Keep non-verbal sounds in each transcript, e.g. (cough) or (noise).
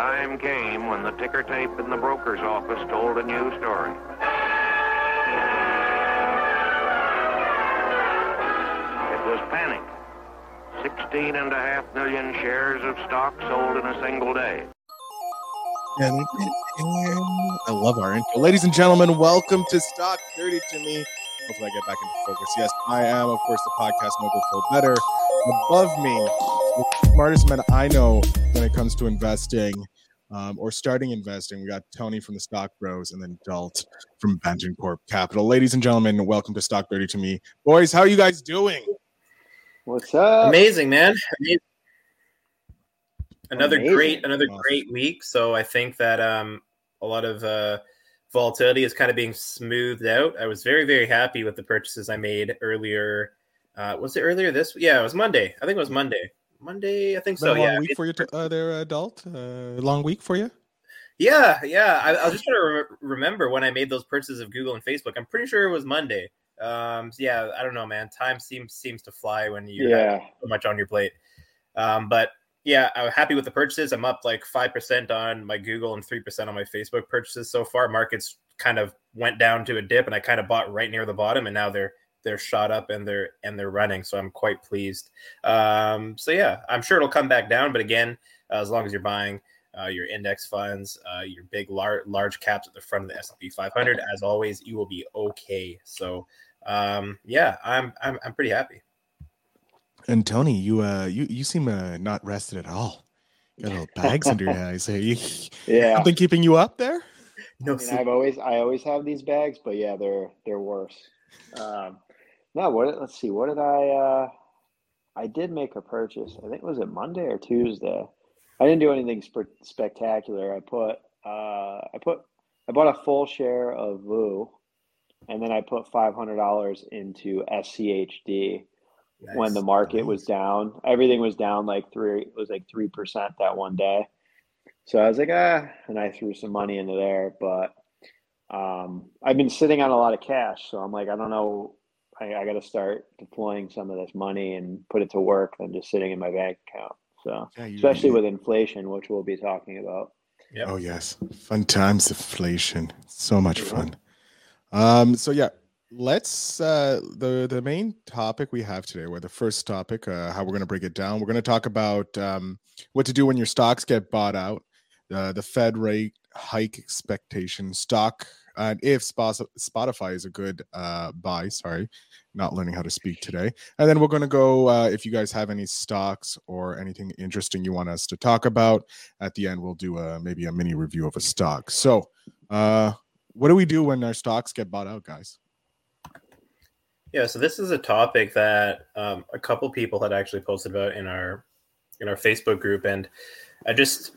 time came when the ticker tape in the broker's office told a new story. It was panic. 16 and a half million shares of stock sold in a single day. I love our intro. Ladies and gentlemen, welcome to Stock 30 to me. Hopefully I get back into focus. Yes, I am, of course, the podcast mogul Phil Better. Above me, the smartest man I know when it comes to investing um, or starting investing. We got Tony from the Stock Bros and then Dalt from Banton Corp Capital. Ladies and gentlemen, welcome to Stock 30 to me. Boys, how are you guys doing? What's up? Amazing, man. Amazing. Another Amazing. great, another Awesome. great week. So I think that um, a lot of uh, volatility is kind of being smoothed out. I was very, very happy with the purchases I made earlier. Uh, was it earlier this? Yeah, it was Monday. I think it was Monday. Monday, I think Been so. a long Yeah, week for you to, uh, there, Dalt. Uh, long week for you. yeah, yeah. I, I was just trying to re- remember when I made those purchases of Google and Facebook. I'm pretty sure it was Monday. Um, so yeah, I don't know, man. Time seems seems to fly when you have so much on your plate. Um, but yeah, I'm happy with the purchases. I'm up like five percent on my Google and three percent on my Facebook purchases so far. Markets kind of went down to a dip, and I kind of bought right near the bottom, and now they're they're shot up and they're and they're running. So I'm quite pleased. Um, so yeah, I'm sure it'll come back down, but again, uh, as long as you're buying. Uh, your index funds, uh, your big large large caps at the front of the S&P 500. As always, you will be okay. So, um, yeah, I'm I'm I'm pretty happy. And Tony, you uh, you you seem uh, not rested at all. You got little bags under your (laughs) eyes. Hey, you, Yeah. something keeping you up there? No, I mean, I've always I always have these bags, but yeah, they're they're worse. Um, no, what? Let's see. What did I? Uh, I did make a purchase. I think was it Monday or Tuesday. I didn't do anything sp- spectacular. I put uh, I put I bought a full share of VOO, and then I put five hundred dollars into SCHD when the Nice. market was down. Everything was down like three. It was like three percent that one day. So I was like, ah, and I threw some money into there. But um, I've been sitting on a lot of cash, so I'm like, I don't know. I, I got to start deploying some of this money and put it to work than just sitting in my bank account. So Yeah, you- especially with inflation, which we'll be talking about. Yep. Oh yes, fun times, inflation, so much Yeah. fun. Um, so yeah, let's uh, the the main topic we have today, or the first topic, uh, how we're going to break it down. We're going to talk about um, what to do when your stocks get bought out, uh, the Fed rate hike expectation, stock, and if Spotify is a good uh, buy. Sorry, not learning how to speak today. And then we're going to go. Uh, if you guys have any stocks or anything interesting you want us to talk about, at the end we'll do a maybe a mini review of a stock. So, uh, what do we do when our stocks get bought out, guys? Yeah, so this is a topic that um, a couple people had actually posted about in our in our Facebook group, and I just,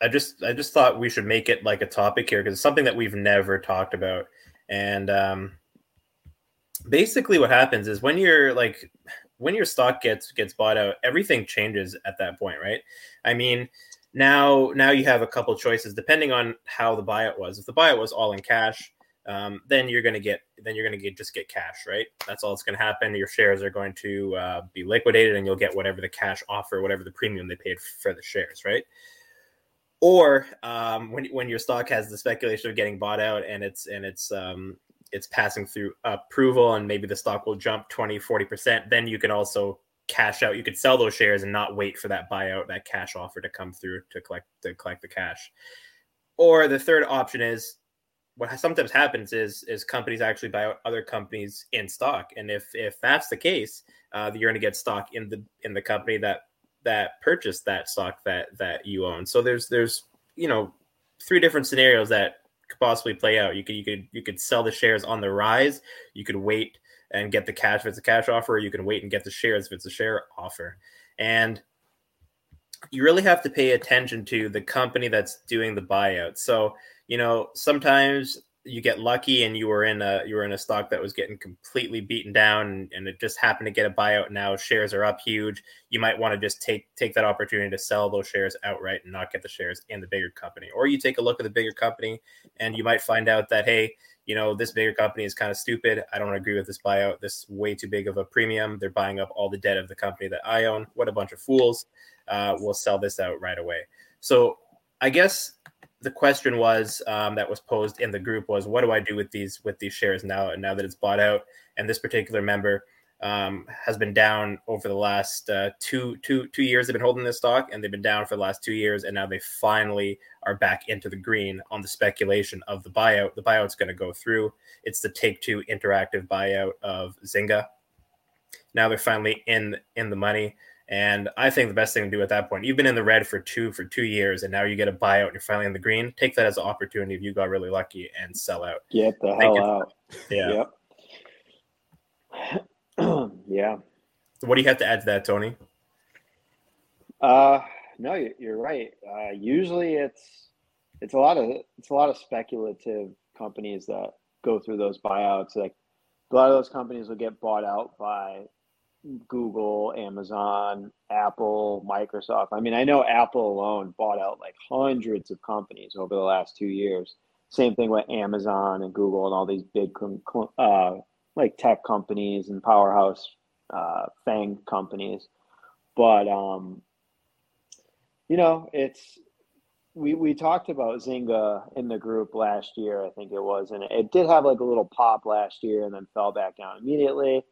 I just, I just thought we should make it like a topic here because it's something that we've never talked about, and um, basically what happens is when you're like when your stock gets gets bought out, everything changes at that point, right? I mean, now now you have a couple choices depending on how the buyout was. If the buyout was all in cash, um, then you're to get then you're to get just get cash right that's all that's to happen your shares are going to uh, be liquidated and you'll get whatever the cash offer whatever the premium they paid for the shares right or um, when, when your stock has the speculation of getting bought out and it's and it's um, it's passing through approval and maybe the stock will jump 20 40% then you can also cash out. You could sell those shares and not wait for that buyout that cash offer to come through to collect to collect the cash. Or the third option is what sometimes happens is is companies actually buy out other companies in stock. And if if that's the case uh, you're going to get stock in the in the company that that purchased that stock that that you own. So there's there's you know three different scenarios that could possibly play out. You could you could you could sell the shares on the rise. You could wait and get the cash if it's a cash offer you can wait and get the shares if it's a share offer. And you really have to pay attention to the company that's doing the buyout. So you know sometimes you get lucky and you were in a you were in a stock that was getting completely beaten down and, and it just happened to get a buyout. Now shares are up huge. You might want to just take take that opportunity to sell those shares outright and not get the shares in the bigger company. Or you take a look at the bigger company and you might find out that hey you know this bigger company is kind of stupid. I don't agree with this buyout. This is way too big of a premium. They're buying up all the debt of the company that i own. What a bunch of fools. Uh, we'll sell this out right away. So I guess the question was um, that was posed in the group was, what do I do with these with these shares now? And now that it's bought out, and this particular member um, has been down over the last uh, two two two years. They've been holding this stock, and they've been down for the last two years, and now they finally are back into the green on the speculation of the buyout. The buyout's going to go through. It's the Take Two interactive buyout of Zynga. Now they're finally in in the money. And I think the best thing to do at that point, you've been in the red for two for two years, and now you get a buyout and you're finally in the green. Take that as an opportunity if you got really lucky and sell out. Get the hell out. Yeah. Yep. (clears throat) yeah. What do you have to add to that, Tony? Uh, no, you're right. Uh, usually it's it's a lot of it's a lot of speculative companies that go through those buyouts. Like a lot of those companies will get bought out by Google, Amazon, Apple, Microsoft. I mean, I know Apple alone bought out like hundreds of companies over the last two years. Same thing with Amazon and Google and all these big uh, like tech companies and powerhouse uh, FANG companies. But um, you know, it's we we talked about Zynga in the group last year, I think it was, and it did have like a little pop last year and then fell back down immediately.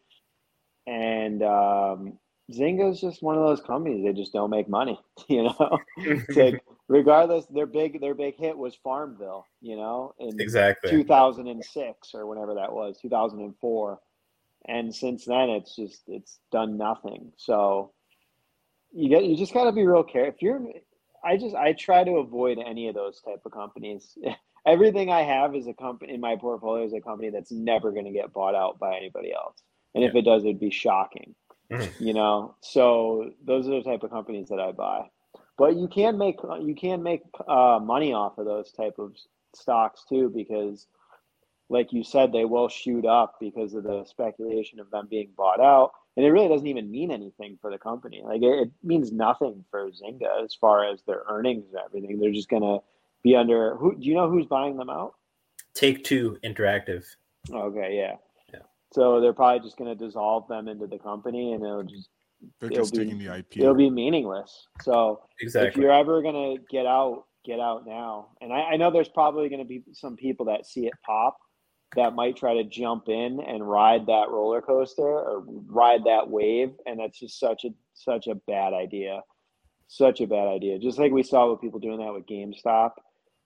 And um, Zynga is just one of those companies; they just don't make money, (laughs) you know. (laughs) like, regardless, their big their big hit was Farmville, you know, in exactly 2006 or whenever that was, 2004. And since then, it's just it's done nothing. So you get you just got to be real careful. If you're, I just I try to avoid any of those type of companies. (laughs) Everything I have is a company in my portfolio is a company that's never going to get bought out by anybody else. And yeah. if it does, it'd be shocking. Mm-hmm. You know, so those are the type of companies that I buy. But you can make you can make uh, money off of those type of stocks too because like you said they will shoot up because of the speculation of them being bought out. And it really doesn't even mean anything for the company. Like it, it means nothing for zynga as far as their earnings and everything. They're just gonna be under who do you know who's buying them out? Take two interactive. Okay yeah so they're probably just gonna dissolve them into the company and it'll just they're just be, taking the IP. It'll be meaningless. So exactly. if you're ever gonna get out, get out now. And I, I know there's probably gonna be some people that see it pop that might try to jump in and ride that roller coaster or ride that wave, and that's just such a such a bad idea. Such a bad idea. Just like we saw with people doing that with GameStop,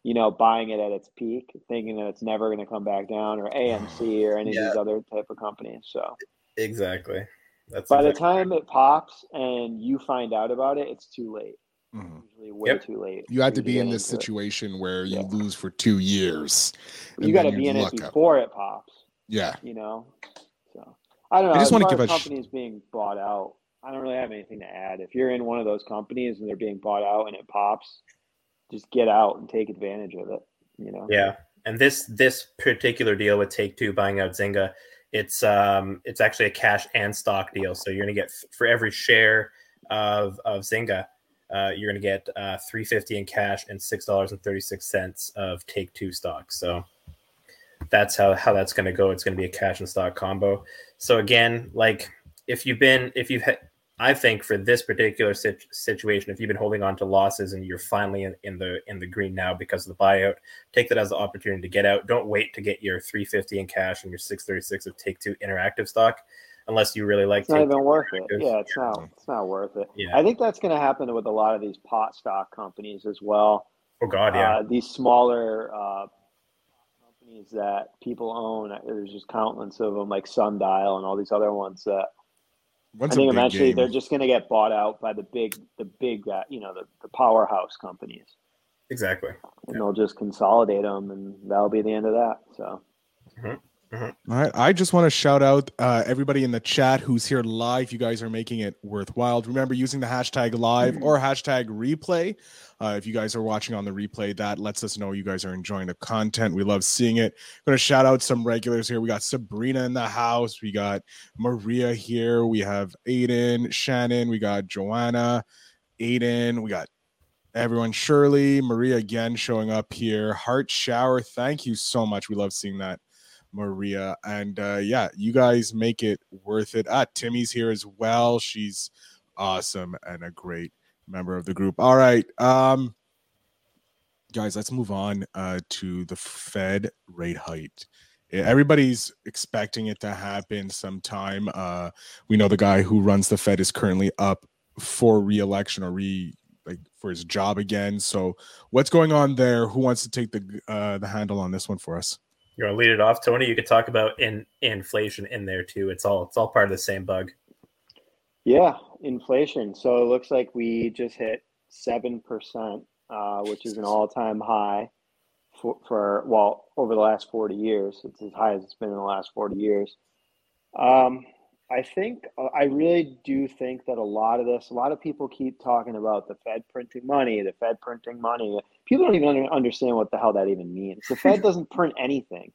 you know, buying it at its peak, thinking that it's never going to come back down, or AMC or any yeah. of these other type of companies. So exactly. That's by exactly the time it pops and you find out about it, it's too late. Mm-hmm. Usually way yep. too late. You had to be in this situation it. where you yeah. lose for two years. You got to be in it before up. it pops. Yeah. You know. So I don't know. I just want to give a companies sh- being bought out. I don't really have anything to add. If you're in one of those companies and they're being bought out and it pops, just get out and take advantage of it. You know. Yeah. And this this particular deal with Take Two buying out Zynga it's um, it's actually a cash and stock deal. So you're to get for every share of of Zynga, uh, you're to get uh, 350 in cash and six dollars and 36 cents of Take Two stock. So that's how how that's to go. It's to be a cash and stock combo. So again, like if you've been if you've had I think for this particular situation, if you've been holding on to losses and you're finally in, in, the in the green now because of the buyout, take that as the opportunity to get out. Don't wait to get your 350 in cash and your 636 of Take Two interactive stock, unless you really like. It's not even worth it. Yeah, it's yeah. not. It's not worth it. Yeah. I think that's going to happen with a lot of these pot stock companies as well. Oh God, yeah. Uh, these smaller uh, companies that people own. There's just countless of them, like Sundial and all these other ones that When's I think eventually game? they're just going to get bought out by the big, the big, uh, you know, the, the powerhouse companies. Exactly. And yeah. they'll just consolidate them, and that'll be the end of that. So. Mm-hmm. Mm-hmm. All right. I just want to shout out uh, everybody in the chat who's here live. You guys are making it worthwhile. Remember using the hashtag live mm-hmm. or hashtag replay. Uh, if you guys are watching on the replay, that lets us know you guys are enjoying the content. We love seeing it. I'm going to shout out some regulars here. We got Sabrina in the house. We got Maria here. We have Aiden, Shannon. We got Joanna, Aiden. We got everyone. Shirley, Maria again showing up here. Heart shower. Thank you so much. We love seeing that. Maria. And uh, yeah, you guys make it worth it. Ah, Timmy's here as well. She's awesome and a great member of the group. All right. Um, guys, let's move on uh, to the Fed rate hike. Everybody's expecting it to happen sometime. Uh, we know the guy who runs the Fed is currently up for re-election or re like for his job again. So, what's going on there? Who wants to take the uh, the handle on this one for us? You want to lead it off, Tony? You could talk about in inflation in there too. It's all it's all part of the same bug. Yeah, inflation. So it looks like we just hit seven percent, uh, which is an all-time high for, for well over the last forty years. It's as high as it's been in the last forty years. Um, I think uh, I really do think that a lot of this, a lot of people keep talking about the Fed printing money, the Fed printing money. People don't even understand what the hell that even means. The Fed (laughs) doesn't print anything.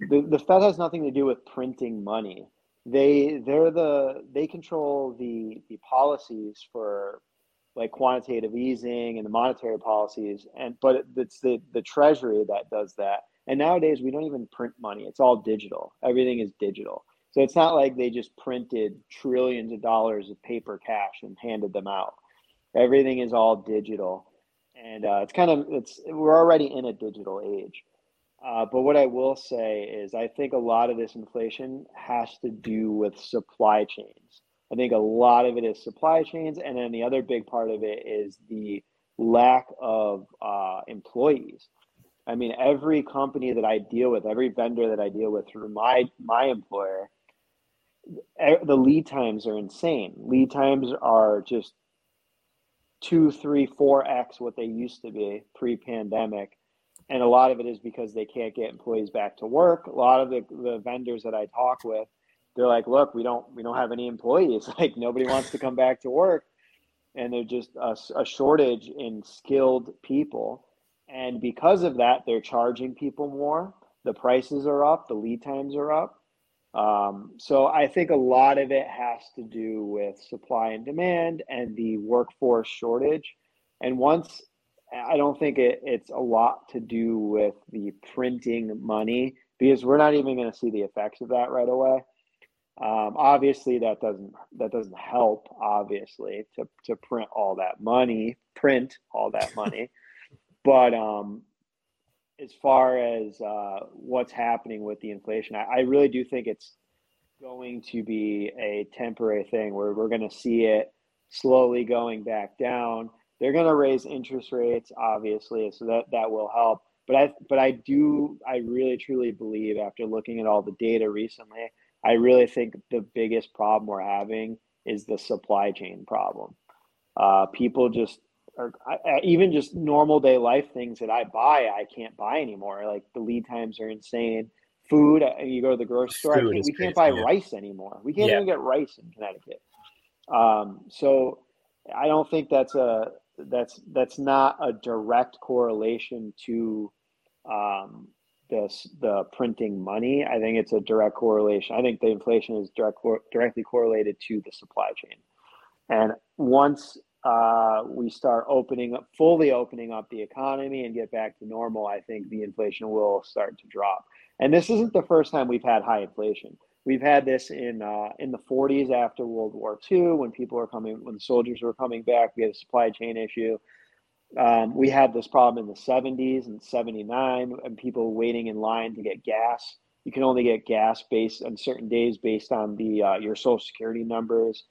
The, the Fed has nothing to do with printing money. They they're the they control the the policies for like quantitative easing and the monetary policies and but it's the the treasury that does that. And nowadays we don't even print money. It's all digital. Everything is digital. So it's not like they just printed trillions of dollars of paper cash and handed them out. Everything is all digital, and uh, it's kind of it's we're already in a digital age. Uh, but what I will say is, I think a lot of this inflation has to do with supply chains. I think a lot of it is supply chains, and then the other big part of it is the lack of uh, employees. I mean, every company that I deal with, every vendor that I deal with through my my employer, the lead times are insane. Lead times are just two, three, four x what they used to be pre-pandemic, and a lot of it is because they can't get employees back to work. A lot of the, the vendors that I talk with, they're like, "Look, we don't we don't have any employees. (laughs) Like nobody wants to come back to work, and there's just a, a shortage in skilled people." And because of that, they're charging people more. The prices are up. The lead times are up um, so I think a lot of it has to do with supply and demand and the workforce shortage. And once I don't think it, it's a lot to do with the printing money because we're not even going to see the effects of that right away. Um, obviously, that doesn't that doesn't help. Obviously, to to print all that money, print all that (laughs) money, but um, as far as uh, what's happening with the inflation, I, I, really do think it's going to be a temporary thing where we're going to see it slowly going back down. They're going to raise interest rates, obviously, so that that will help. But I but I do I really truly believe after looking at all the data recently, I really think the biggest problem we're having is the supply chain problem. Uh, people just or even just normal day life things that I buy, I can't buy anymore. Like the lead times are insane. Food, uh, you go to the grocery store, can't, we crazy, can't buy yeah. rice anymore. We can't yeah. even get rice in Connecticut. Um, so I don't think that's a that's that's not a direct correlation to um, this the printing money. I think it's a direct correlation. I think the inflation is direct directly correlated to the supply chain. And once uh, we start opening up, fully opening up the economy and get back to normal, I think the inflation will start to drop. And this isn't the first time we've had high inflation. We've had this in uh, in the 40s after World War II when people were coming, when soldiers were coming back. We had a supply chain issue. Um, we had this problem in the 70s and 79, and people waiting in line to get gas. You can only get gas based on certain days based on the uh, your social security numbers.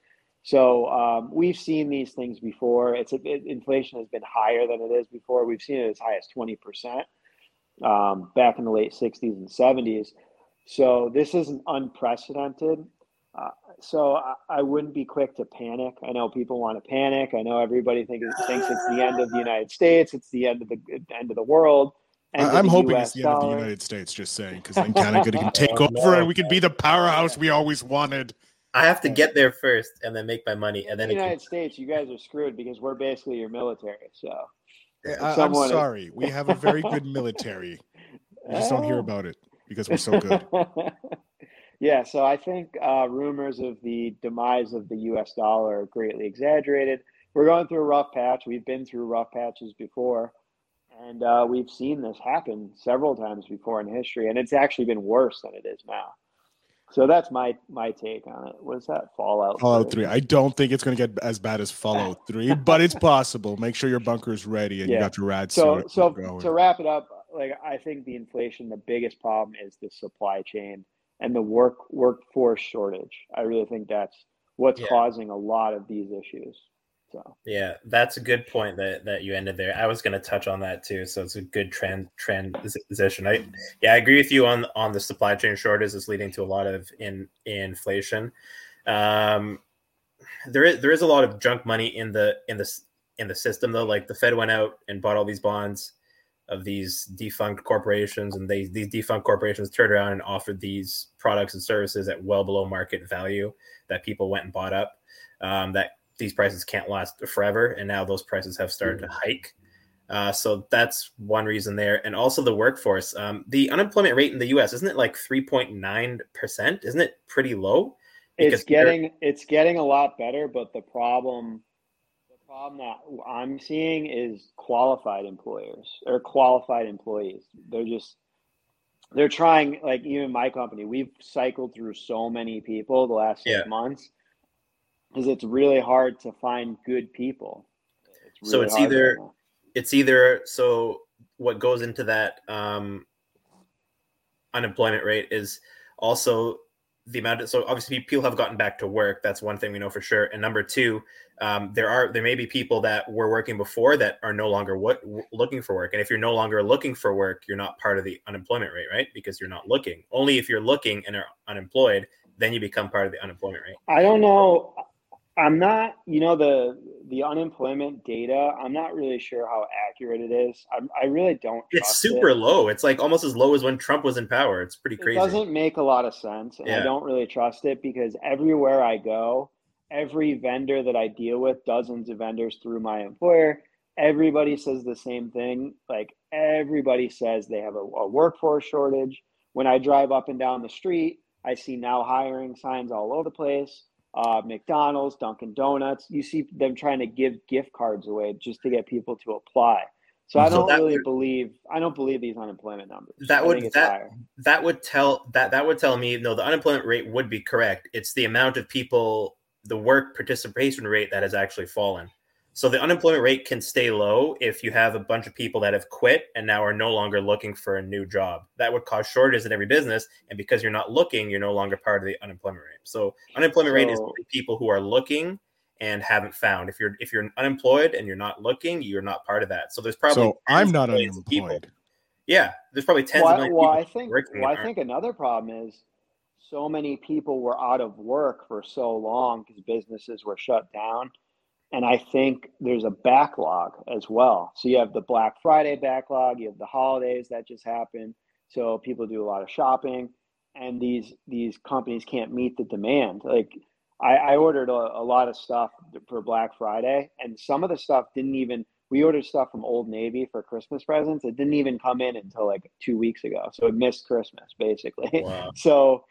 So um, we've seen these things before. It's it, inflation has been higher than it is before. We've seen it as high as twenty percent um, back in the late '60s and '70s. So this isn't unprecedented. Uh, so I, I, wouldn't be quick to panic. I know people want to panic. I know everybody think, thinks it's the end of the United States. It's the end of the end of the world. I'm hoping US it's the dollar. end of the United States. Just saying, because then Canada can (laughs) take oh, over no. and we can be the powerhouse we always wanted. I have to get there first and then make my money, and then the United can... States, you guys are screwed because we're basically your military. So I, am sorry, is... we have a very good (laughs) military. We just don't hear about it because we're so good. (laughs) yeah, so I think uh, rumors of the demise of the U.S. dollar are greatly exaggerated. We're going through a rough patch. We've been through rough patches before, and uh, we've seen this happen several times before in history, and it's actually been worse than it is now. So that's my my take on it. What's that Fallout? Fallout 3. I don't think it's going to get as bad as Fallout (laughs) 3, but it's possible. Make sure your bunker is ready and yeah. you got your rad So so to wrap it up, like I think the inflation, the biggest problem is the supply chain and the work workforce shortage. I really think that's what's yeah. causing a lot of these issues. So yeah, that's a good point that that you ended there. I was going to touch on that too, so it's a good trend transition. I yeah, I agree with you on on the supply chain shortage is leading to a lot of in, inflation. Um, there is there is a lot of junk money in the in the in the system though. Like the Fed went out and bought all these bonds of these defunct corporations, and they these defunct corporations turned around and offered these products and services at well below market value that people went and bought up. Um, that these prices can't last forever, and now those prices have started to mm. hike. Uh, so that's one reason there, and also the workforce. Um, the unemployment rate in the U.S. isn't it like three point nine percent? Isn't it pretty low? Because it's getting it's getting a lot better, but the problem problem that I'm seeing is qualified employers or qualified employees. They're just they're trying like even my company. We've cycled through so many people the last six months because it's really hard to find good people. It's really so it's either it's either so what goes into that um, unemployment rate is also the amount of so obviously people have gotten back to work. That's one thing we know for sure. And number two um, there are there may be people that were working before that are no longer what looking for work. And if you're no longer looking for work you're not part of the unemployment rate right? Because you're not looking. Only if you're looking and are unemployed then you become part of the unemployment rate. I don't know I'm not, you know, the the unemployment data. I'm not really sure how accurate it is. I'm, I really don't. It's super it. low. It's like almost as low as when Trump was in power. It's pretty crazy. It doesn't make a lot of sense, and yeah. I don't really trust it because everywhere I go, every vendor that I deal with, dozens of vendors through my employer, everybody says the same thing. Like everybody says they have a, a workforce shortage. When I drive up and down the street, I see now hiring signs all over the place uh, McDonald's, Dunkin' Donuts. You see them trying to give gift cards away just to get people to apply. So I don't so really would, believe I don't believe these unemployment numbers. That would that higher. that would tell that that would tell me no the unemployment rate would be correct. It's the amount of people the work participation rate that has actually fallen. So the unemployment rate can stay low if you have a bunch of people that have quit and now are no longer looking for a new job. That would cause shortages in every business, and because you're not looking, you're no longer part of the unemployment rate. So unemployment so, rate is people who are looking and haven't found. If you're if you're unemployed and you're not looking, you're not part of that. So there's probably so I'm not unemployed. Yeah, there's probably tens well, of millions. Well, I think well, I think another problem is so many people were out of work for so long because businesses were shut down and I think there's a backlog as well. So you have the Black Friday backlog, you have the holidays that just happened. So people do a lot of shopping, and these these companies can't meet the demand. Like I, I ordered a, a lot of stuff for Black Friday, and some of the stuff didn't even. We ordered stuff from Old Navy for Christmas presents. It didn't even come in until like two weeks ago. So it missed Christmas basically. Wow. (laughs) so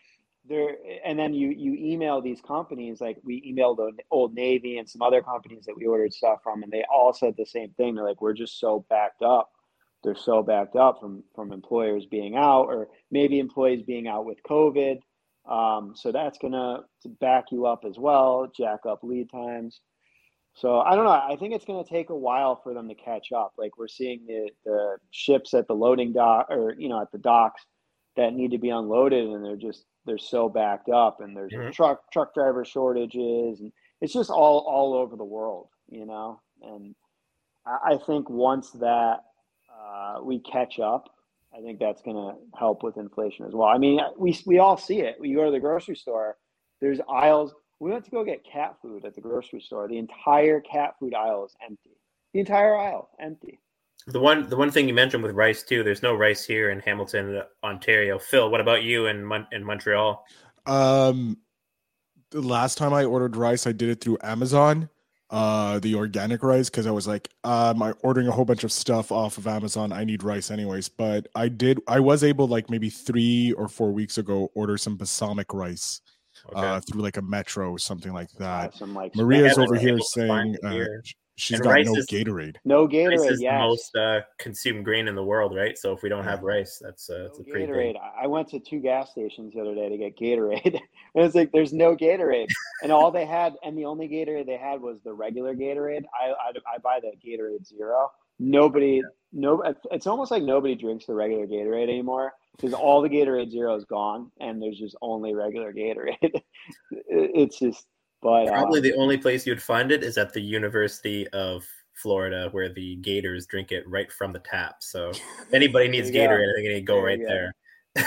there and then you you email these companies like we emailed old navy and some other companies that we ordered stuff from and they all said the same thing. They're like we're just so backed up. They're so backed up from from employers being out or maybe employees being out with covid. Um, so that's gonna back you up as well jack up lead times. So i don't know. I think it's to take a while for them to catch up. Like we're seeing the the ships at the loading dock or you know at the docks that need to be unloaded and they're just they're so backed up and there's mm-hmm. truck truck driver shortages and it's just all all over the world you know? And i, I think once that uh, we catch up i think that's going to help with inflation as well. I mean we, we all see it. We go to the grocery store there's aisles. We went to go get cat food at the grocery store. The entire cat food aisle is empty. The entire aisle empty the one, the one thing you mentioned with rice too. There's no rice here in Hamilton, Ontario. Phil, what about you in Mon- in Montreal? Um, the last time I ordered rice, I did it through Amazon, uh, the organic rice, because I was like, um, I ordering a whole bunch of stuff off of Amazon. I need rice anyways. But I did, I was able like maybe three or four weeks ago order some basmati rice. Okay. Uh, through like a metro or something like that. Some, like, Maria's over here saying uh, She's And got rice no is- Gatorade. No Gatorade. Rice Gatorade. is the most uh, consumed grain in the world, right? So if we don't have rice, that's uh, No that's a pretty Gatorade. big. I I went to two gas stations the other day to get Gatorade. (laughs) and it's like there's no Gatorade, (laughs) and all they had, and the only Gatorade they had was the regular Gatorade. I I, I buy the Gatorade Zero. Nobody, no, it's- it's almost like nobody drinks the regular Gatorade anymore because all the Gatorade Zero is gone, and there's just only regular Gatorade. (laughs) It's just, but uh, Probably the only place you'd find it is at the University of Florida, where the Gators drink it right from the tap. So if anybody needs There you go. Gatorade, I think they go There right you there. (laughs)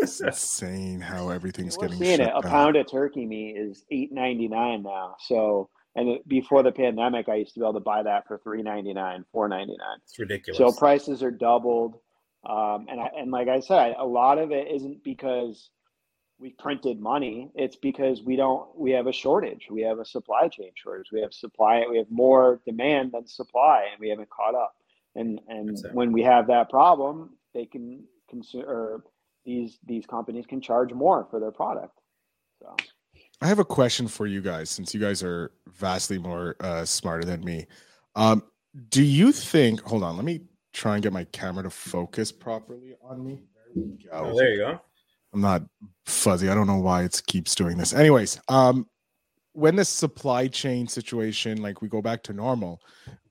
It's insane how everything's We're getting seeing shut it. A pound of turkey meat is eight ninety nine now. So, and before the pandemic, I used to be able to buy that for three ninety nine, four ninety nine. It's ridiculous. So prices are doubled, um, and I, and like I said, a lot of it isn't because we printed money. It's because we don't. We have a shortage. We have a supply chain shortage. We have supply. We have more demand than supply, and we haven't caught up. And and That's it. when we have that problem, they can consume or these these companies can charge more for their product. So I have a question for you guys, since you guys are vastly more uh, smarter than me. Um, do you think? Hold on, let me try and get my camera to focus properly on me. There we go. oh, there you go. I'm not fuzzy. I don't know why it keeps doing this. Anyways, um, when the supply chain situation, like we go back to normal,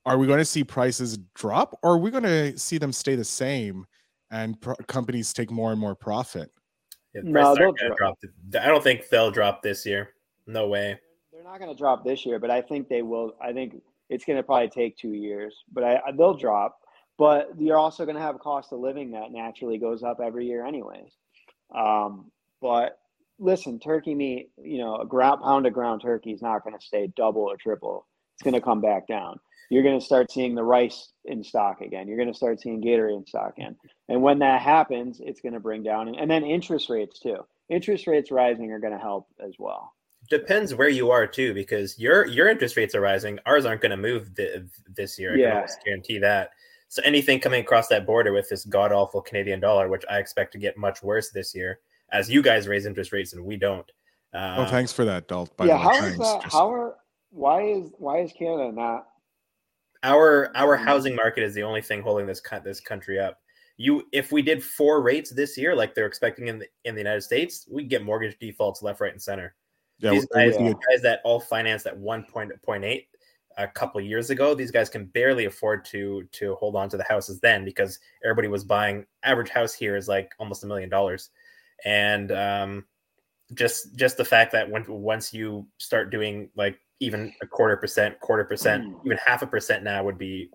are we going to see prices drop, or are we going to see them stay the same and pro- companies take more and more profit? Yeah, No, they'll aren't drop. th- I don't think they'll drop this year. No way. they're not going to drop this year, but I think they will. I think it's going to probably take two years, but I, I they'll drop. But you're also going to have a cost of living that naturally goes up every year, anyways. Um, but listen, turkey meat, you know, a ground pound of ground turkey is not going to stay double or triple. It's going to come back down. You're going to start seeing the rice in stock again. You're going to start seeing Gatorade in stock again. And when that happens, it's going to bring down, and then interest rates too. Interest rates rising are going to help as well. Depends where you are too, because your your interest rates are rising. Ours aren't going to move th- this year. I Yeah. can almost guarantee that. So anything coming across that border with this god awful Canadian dollar, which I expect to get much worse this year, as you guys raise interest rates and we don't. Uh, oh, thanks for that, Dalt. By yeah, the way, how is thanks. that? Just- How are? Why is why is Canada not? Our our Mm. housing market is the only thing holding this co- this country up. You, if we did four rates this year, like they're expecting in the in the United States, we get mortgage defaults left, right, and center. yeah, these guys, be a- guys that all financed at one point point eight a couple years ago, these guys can barely afford to to hold on to the houses then because everybody was buying. Average house here is like almost a million dollars, and um, just just the fact that when once you start doing like even a quarter percent, quarter percent, Mm. even half a percent now would be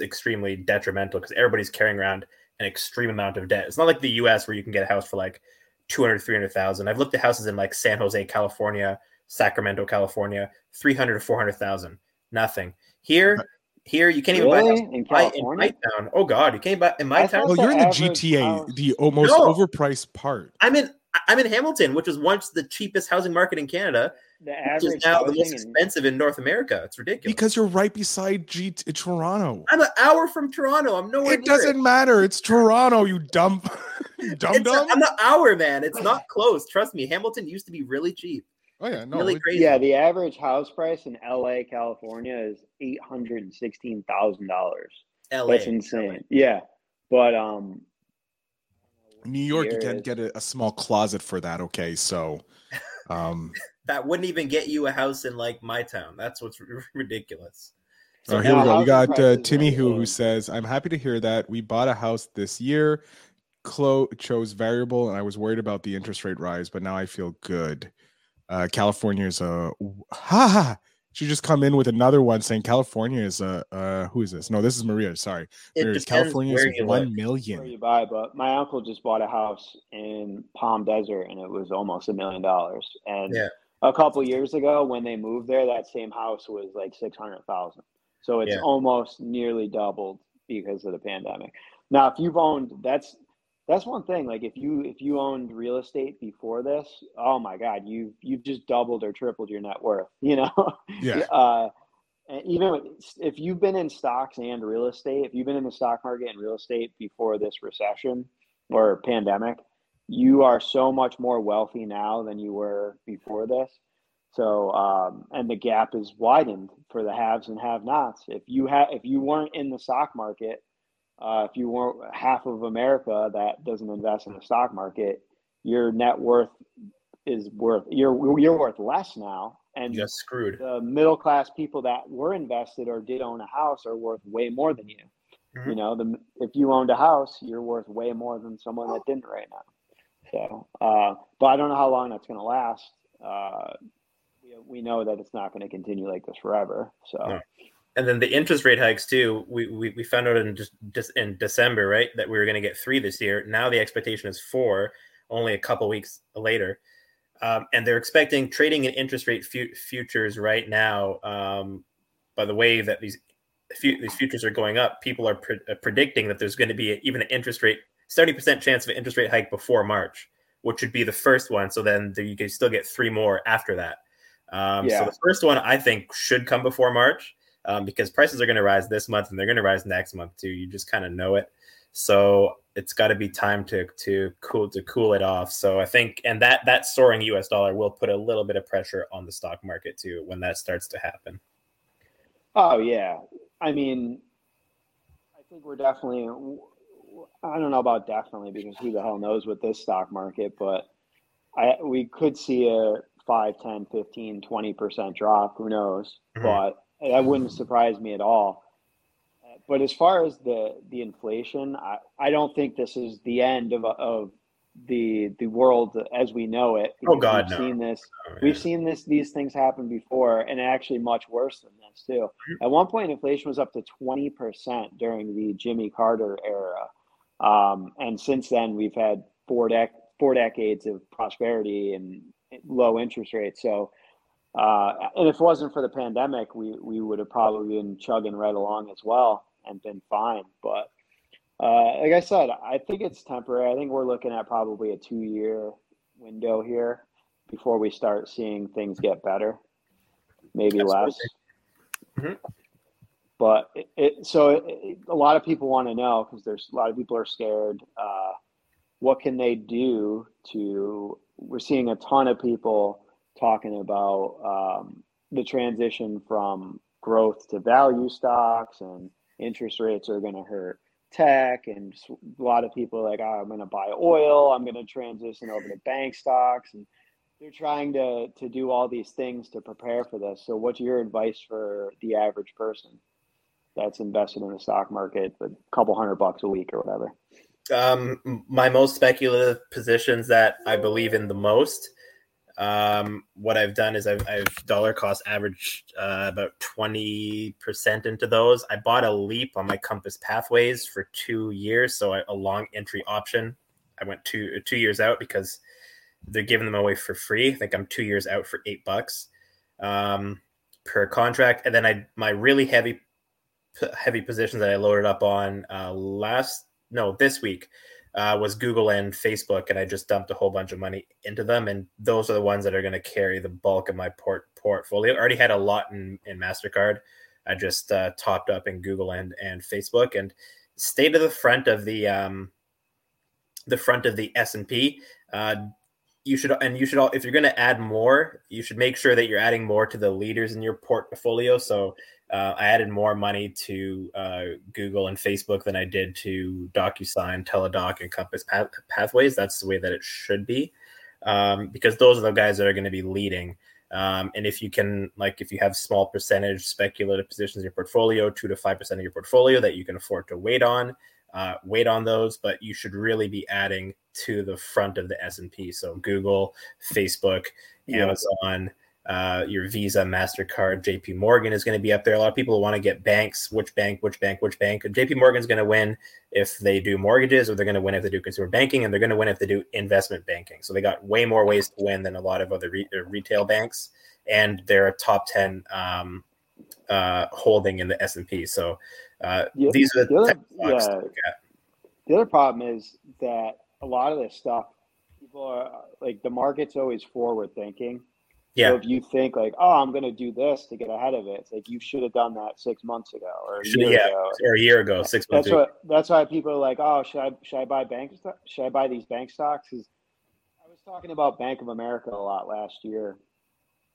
extremely detrimental because everybody's carrying around an extreme amount of debt. It's not like the US where you can get a house for like 200, 300,000. I've looked at houses in like San Jose, California, Sacramento, California, 300 400,000. Nothing. Here, here you can't even buy a in in my town. Oh God, you can't buy in my I town. thought well, you're in the GTA, house- the o- most No. overpriced part. I'm in I'm in Hamilton, which was once the cheapest housing market in Canada, The which average is now the most expensive in North America. It's ridiculous. Because you're right beside G uh, Toronto. I'm an hour from Toronto. I'm nowhere. It near doesn't matter. It's Toronto, you dumb, (laughs) you dumb It's dumb. I'm an hour, man. It's not (laughs) close. Trust me. Hamilton used to be really cheap. Oh yeah, no, really crazy. yeah, the average house price in LA, California is eight hundred and sixteen thousand dollars. LA. That's insane. Yeah, but um, New York, you can't is- get a, a small closet for that. Okay, so, (laughs) um, That wouldn't even get you a house in like my town. That's what's r- ridiculous. So So here we go. We got uh, Timmy who who says, "I'm happy to hear that we bought a house this year. Chloe chose variable, and I was worried about the interest rate rise, but now I feel good. Uh, California is a ha (laughs) ha. She just come in with another one saying California is a uh, who is this? No, this is Maria. Sorry, It Maria, California is one live. million. where you buy. But my uncle just bought a house in Palm Desert, and it was almost a million dollars. And Yeah. a couple years ago, when they moved there, that same house was like six hundred thousand. So it's Yeah. almost nearly doubled because of the pandemic. Now, if you've owned, that's that's one thing. Like if you if you owned real estate before this, oh my God, you've you've just doubled or tripled your net worth. (laughs) You know. Yeah, (laughs) Uh, and even if you've been in stocks and real estate, if you've been in the stock market and real estate before this recession or pandemic, you are so much more wealthy now than you were before this. So um, and the gap is widened for the haves and have-nots. If you have if you weren't in the stock market, uh, if you weren't half of America that doesn't invest in the stock market, your net worth is worth you're you're worth less now. And just screwed. The middle class people that were invested or did own a house are worth way more than you. Mm-hmm. You know, the if you owned a house, you're worth way more than someone that didn't right now. So, uh, but I don't know how long that's going to last. Uh, we, we know that it's not going to continue like this forever. So. No. And then the interest rate hikes too. We, we, we found out in just, in December, right, that we were going to get three this year. Now the expectation is four, only a couple weeks later. Um, and they're expecting trading in interest rate fu- futures right now. Um, by the way that these these futures are going up, people are pre- uh, predicting that there's going to be a, even an interest rate, 70% chance of an interest rate hike before March, which would be the first one. So then the, you can still get three more after that. Um, yeah. So the first one I think should come before March um, because prices are going to rise this month and they're going to rise next month too. You just kind of know it. So it's got to be time to to cool to cool it off. So I think, and that that soaring U.S. dollar will put a little bit of pressure on the stock market too when that starts to happen. Oh yeah, I mean, I think we're definitely. I don't know about definitely because who the hell knows with this stock market, but I we could see a 5, 10, 15, 20% drop. Who knows? Mm-hmm. But that wouldn't surprise me at all. But as far as the the inflation, I, I don't think this is the end of of the the world as we know it. Oh God, we've no. seen this. Oh, we've seen this these things happen before, and actually much worse than this too. Mm-hmm. At one point, inflation was up to twenty percent during the Jimmy Carter era, um, and since then we've had four dec four decades of prosperity and low interest rates. So, uh, and if it wasn't for the pandemic, we we would have probably been chugging right along as well and been fine. But uh, like I said, I think it's temporary. I think we're looking at probably a two year window here before we start seeing things get better, maybe Absolutely. less. Mm-hmm. But it, it so it, it, a lot of people want to know because there's a lot of people are scared. Uh, what can they do to we're seeing a ton of people talking about um, the transition from growth to value stocks and interest rates are going to hurt tech and a lot of people like oh, i'm going to buy oil. I'm going to transition over to bank stocks. And they're trying to to do all these things to prepare for this. So what's your advice for the average person that's invested in the stock market a couple hundred bucks a week or whatever? Um, my most speculative positions that I believe in the most. Um, what I've done is I've, I've dollar cost averaged uh, about 20% into those. I bought a leap on my Compass Pathways for two years. So I, a long entry option. I went two, two years out because they're giving them away for free. I think I'm two years out for eight bucks um, per contract. And then I, my really heavy, heavy positions that I loaded up on uh, last no, this week uh, was Google and Facebook, and I just dumped a whole bunch of money into them, and those are the ones that are going to carry the bulk of my port portfolio. I already had a lot in, in Mastercard. I just uh, topped up in Google and and Facebook, and stay to the front of the um, the front of the S and P. Uh, you should and you should all if you're going to add more you should make sure that you're adding more to the leaders in your portfolio so uh, I added more money to uh, Google and Facebook than I did to DocuSign, Teladoc, and Compass Path- Pathways. That's the way that it should be, um, because those are the guys that are going to be leading. Um, and if you can, like, if you have small percentage speculative positions in your portfolio, two to five percent of your portfolio that you can afford to wait on, uh, wait on those. But you should really be adding to the front of the S and P. So Google, Facebook, Amazon uh, your Visa, Mastercard, JP Morgan is going to be up there. A lot of people want to get banks. Which bank? Which bank? Which bank? JP Morgan is going to win if they do mortgages, or they're going to win if they do consumer banking, and they're going to win if they do investment banking. So they got way more ways to win than a lot of other re- uh, retail banks, and they're a top ten um, uh, holding in the S and P. So uh, yeah, these are the, the other, yeah. The other problem is that a lot of this stuff, people are like the market's always forward thinking yeah. So if you think like, oh, I'm going to do this to get ahead of it, it's like you should have done that six months ago or a year yeah, ago. or a year ago, six months. That's ago. what. That's why people are like, oh, should I should I buy bank should I buy these bank stocks? Because I was talking about Bank of America a lot last year.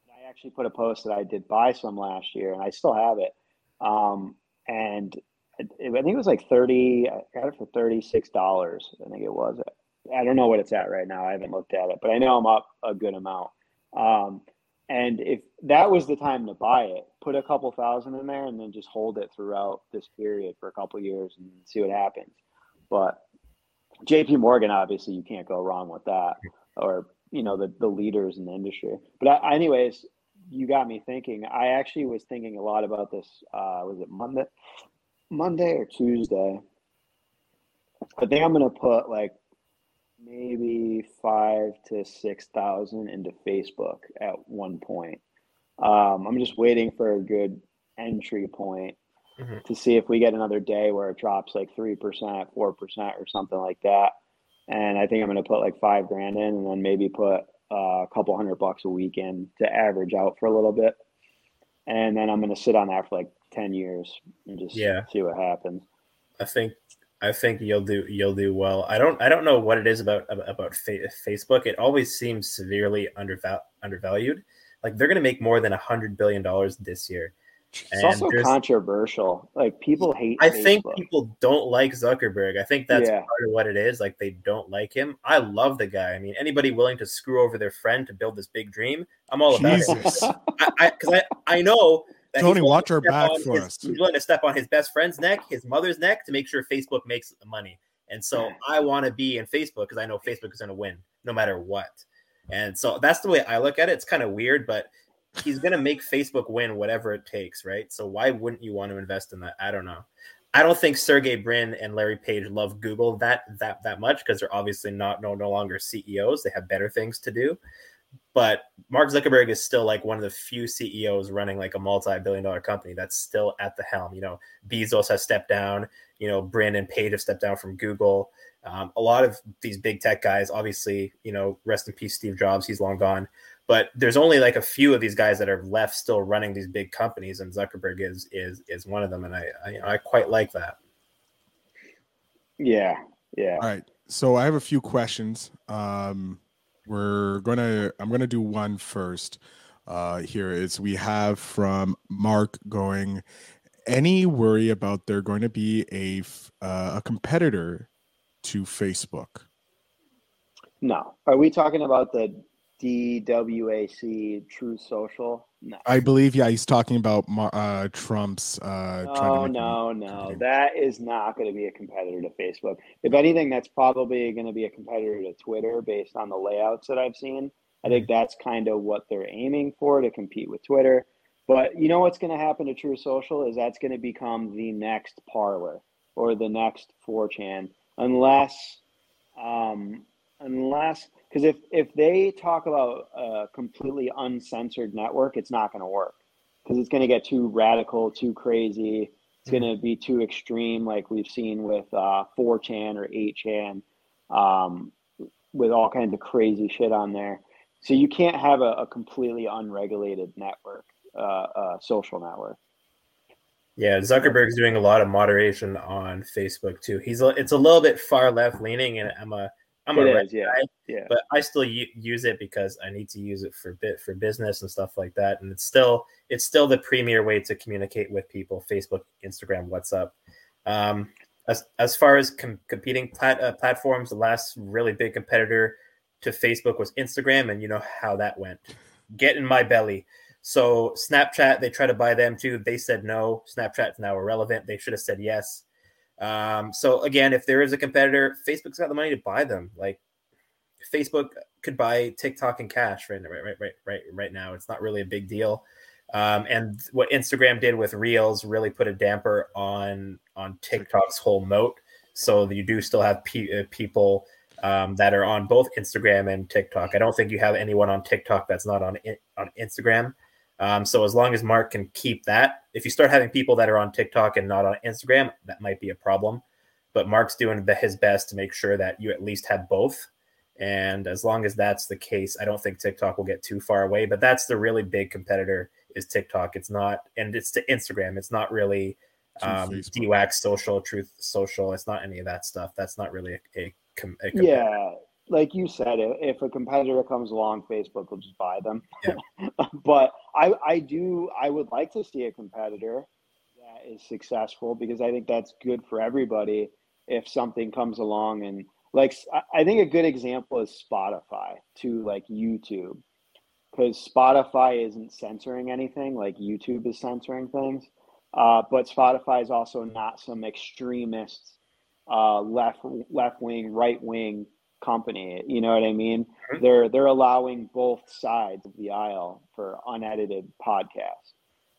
I I actually put a post that I did buy some last year, and I still have it. Um, and it, I think it was like thirty. I got it for thirty six dollars. I think it was. I don't know what it's at right now. I haven't looked at it, but I know I'm up a good amount. Um, and if that was the time to buy it, put a couple thousand in there and then just hold it throughout this period for a couple years and see what happens. But JP Morgan, obviously, you can't go wrong with that, or you know the the leaders in the industry. But I, anyways, you got me thinking. I actually was thinking a lot about this. Uh, was it Monday, Monday or Tuesday? I think I'm gonna put like maybe five to six thousand into Facebook at one point. Um, I'm just waiting for a good entry point mm-hmm. to see if we get another day where it drops like three percent, four percent, or something like that. And I think I'm going to put like five grand in, and then maybe put uh, a couple hundred bucks a week in to average out for a little bit. And then I'm going to sit on that for like ten years and just yeah. see what happens. I think I think you'll do you'll do well. I don't I don't know what it is about about Facebook. It always seems severely underval- undervalued. Like they're going to make more than a hundred billion dollars this year. It's and also controversial. Like people hate. I Facebook. think people don't like Zuckerberg. I think that's yeah. part of what it is. Like they don't like him. I love the guy. I mean, anybody willing to screw over their friend to build this big dream, I'm all about Jesus. it. I because I, I, I know Tony, watch our back for his, us. He's willing to step on his best friend's neck, his mother's neck, to make sure Facebook makes money. And so mm. I want to be in Facebook because I know Facebook is going to win no matter what. And so that's the way I look at it. It's kind of weird, but he's going to make Facebook win whatever it takes, right? So why wouldn't you want to invest in that? I don't know. I don't think Sergey Brin and Larry Page love Google that that that much because they're obviously not no no longer CEOs. They have better things to do but Mark Zuckerberg is still like one of the few CEOs running like a multi-billion dollar company that's still at the helm. You know, Bezos has stepped down. You know, Brin and Page have stepped down from Google. Um, a lot of these big tech guys, obviously, you know, rest in peace, Steve Jobs. He's long gone. But there's only like a few of these guys that are left still running these big companies, and Zuckerberg is is is one of them. And I, I you know I quite like that. Yeah, yeah. All right. So I have a few questions. Um, we're gonna i'm gonna do one first. Uh here is we have from mark going any worry about there going to be a uh, a competitor to facebook? No. Are we talking about the DWAC Truth Social? No. I believe, yeah, he's talking about uh, Trump's. Uh, no, no, no. That is not going to be a competitor to Facebook. If anything, that's probably going to be a competitor to Twitter based on the layouts that I've seen. I think that's kind of what they're aiming for to compete with Twitter. But you know what's going to happen to Truth Social is that's going to become the next Parler or the next 4chan, unless, um, unless because if if they talk about a completely uncensored network, it's not going to work because it's going to get too radical, too crazy. It's going to be too extreme, like we've seen with uh, 4chan or 8chan, um, with all kinds of crazy shit on there. So you can't have a, a completely unregulated network, uh, uh, social network. Yeah, Zuckerberg's doing a lot of moderation on Facebook too. He's a, it's a little bit far left leaning, and I'm a I'm it a is, yeah. guy, yeah. but I still u- use it because I need to use it for bit for business and stuff like that. And it's still it's still the premier way to communicate with people: Facebook, Instagram, WhatsApp. Um, as as far as com- competing plat- uh, platforms, the last really big competitor to Facebook was Instagram, and you know how that went. Get in my belly. So Snapchat, they tried to buy them too. They said no. Snapchat's now irrelevant. They should have said yes. Um, so again, if there is a competitor, Facebook's got the money to buy them. Like Facebook could buy TikTok in cash right, right, right, right, right now. It's not really a big deal. Um, and what Instagram did with Reels really put a damper on on TikTok's whole moat. So you do still have pe- uh, people um, that are on both Instagram and TikTok. I don't think you have anyone on TikTok that's not on on Instagram. Um, so as long as Mark can keep that, if you start having people that are on TikTok and not on Instagram, that might be a problem. But Mark's doing the, his best to make sure that you at least have both. And as long as that's the case, I don't think TikTok will get too far away. But that's the really big competitor is TikTok. It's not, and it's to Instagram. It's not really um, DWAC social, Truth Social. It's not any of that stuff. That's not really a, a, a yeah. Like you said, if a competitor comes along, Facebook will just buy them. Yeah. (laughs) but I, I do, I would like to see a competitor that is successful because I think that's good for everybody. If something comes along and like, I think a good example is Spotify to like YouTube, because Spotify isn't censoring anything like YouTube is censoring things. Uh, but Spotify is also not some extremist uh, left left wing, right wing company. You know what I mean? Mm-hmm. They're they're allowing both sides of the aisle for unedited podcasts,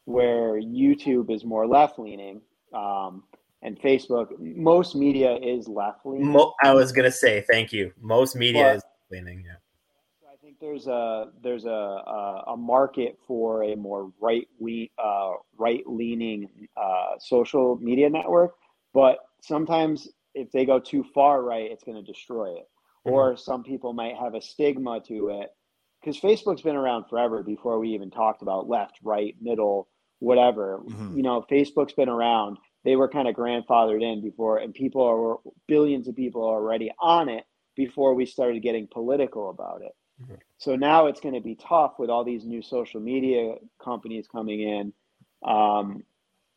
where YouTube is more left leaning. Um, and Facebook, most media is left leaning. Mo- I was gonna say, thank you. Most media but, is leaning. Yeah. I think there's a there's a a, a market for a more right we uh, right leaning uh, social media network, but sometimes if they go too far right, it's going to destroy it. Mm-hmm. Or some people might have a stigma to it because Facebook's been around forever before we even talked about left, right, middle, whatever. Mm-hmm. You know, Facebook's been around. They were kind of grandfathered in before, and people are billions of people are already on it before we started getting political about it. Mm-hmm. So now it's going to be tough with all these new social media companies coming in. Um,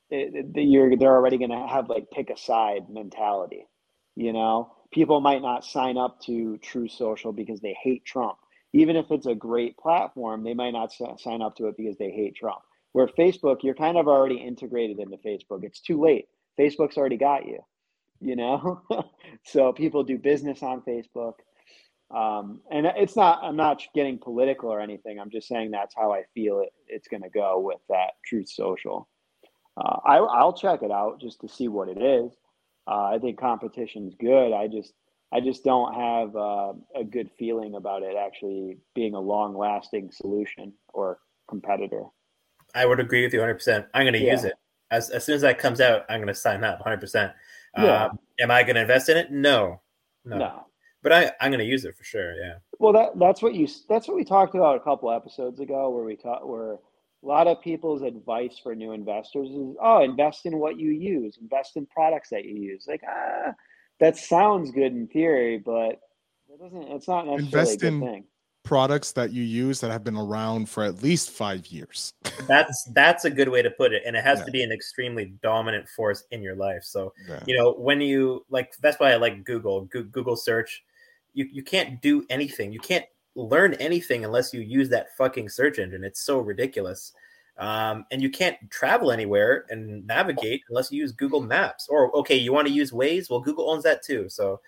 it, it, you're, they're already going to have like pick a side mentality. You know, people might not sign up to Truth Social because they hate Trump. Even if it's a great platform, they might not sign up to it because they hate Trump. Where Facebook, you're kind of already integrated into Facebook. It's too late. Facebook's already got you, you know? (laughs) so people do business on Facebook. Um, and it's not, I'm not getting political or anything. I'm just saying that's how I feel it, it's going to go with that Truth Social. Uh, I, I'll check it out just to see what it is. Uh, I think competition is good. I just I just don't have uh, a good feeling about it actually being a long lasting solution or competitor. I would agree with you 100. percent I'm going to yeah. use it as as soon as that comes out. I'm going to sign up 100. percent yeah. Um, am I going to invest in it? No, no. no. But I I'm going to use it for sure. Yeah. Well, that that's what you that's what we talked about a couple episodes ago, where we talked where a lot of people's advice for new investors is oh invest in what you use invest in products that you use like ah that sounds good in theory but it doesn't it's not necessarily invest in thing. products that you use that have been around for at least five years (laughs) that's that's a good way to put it and it has yeah. to be an extremely dominant force in your life so yeah. you know when you like that's why i like google google search you, you can't do anything you can't learn anything unless you use that fucking search engine. It's so ridiculous. Um, and you can't travel anywhere and navigate unless you use Google Maps. Or okay, you want to use Waze? Well, Google owns that too. So,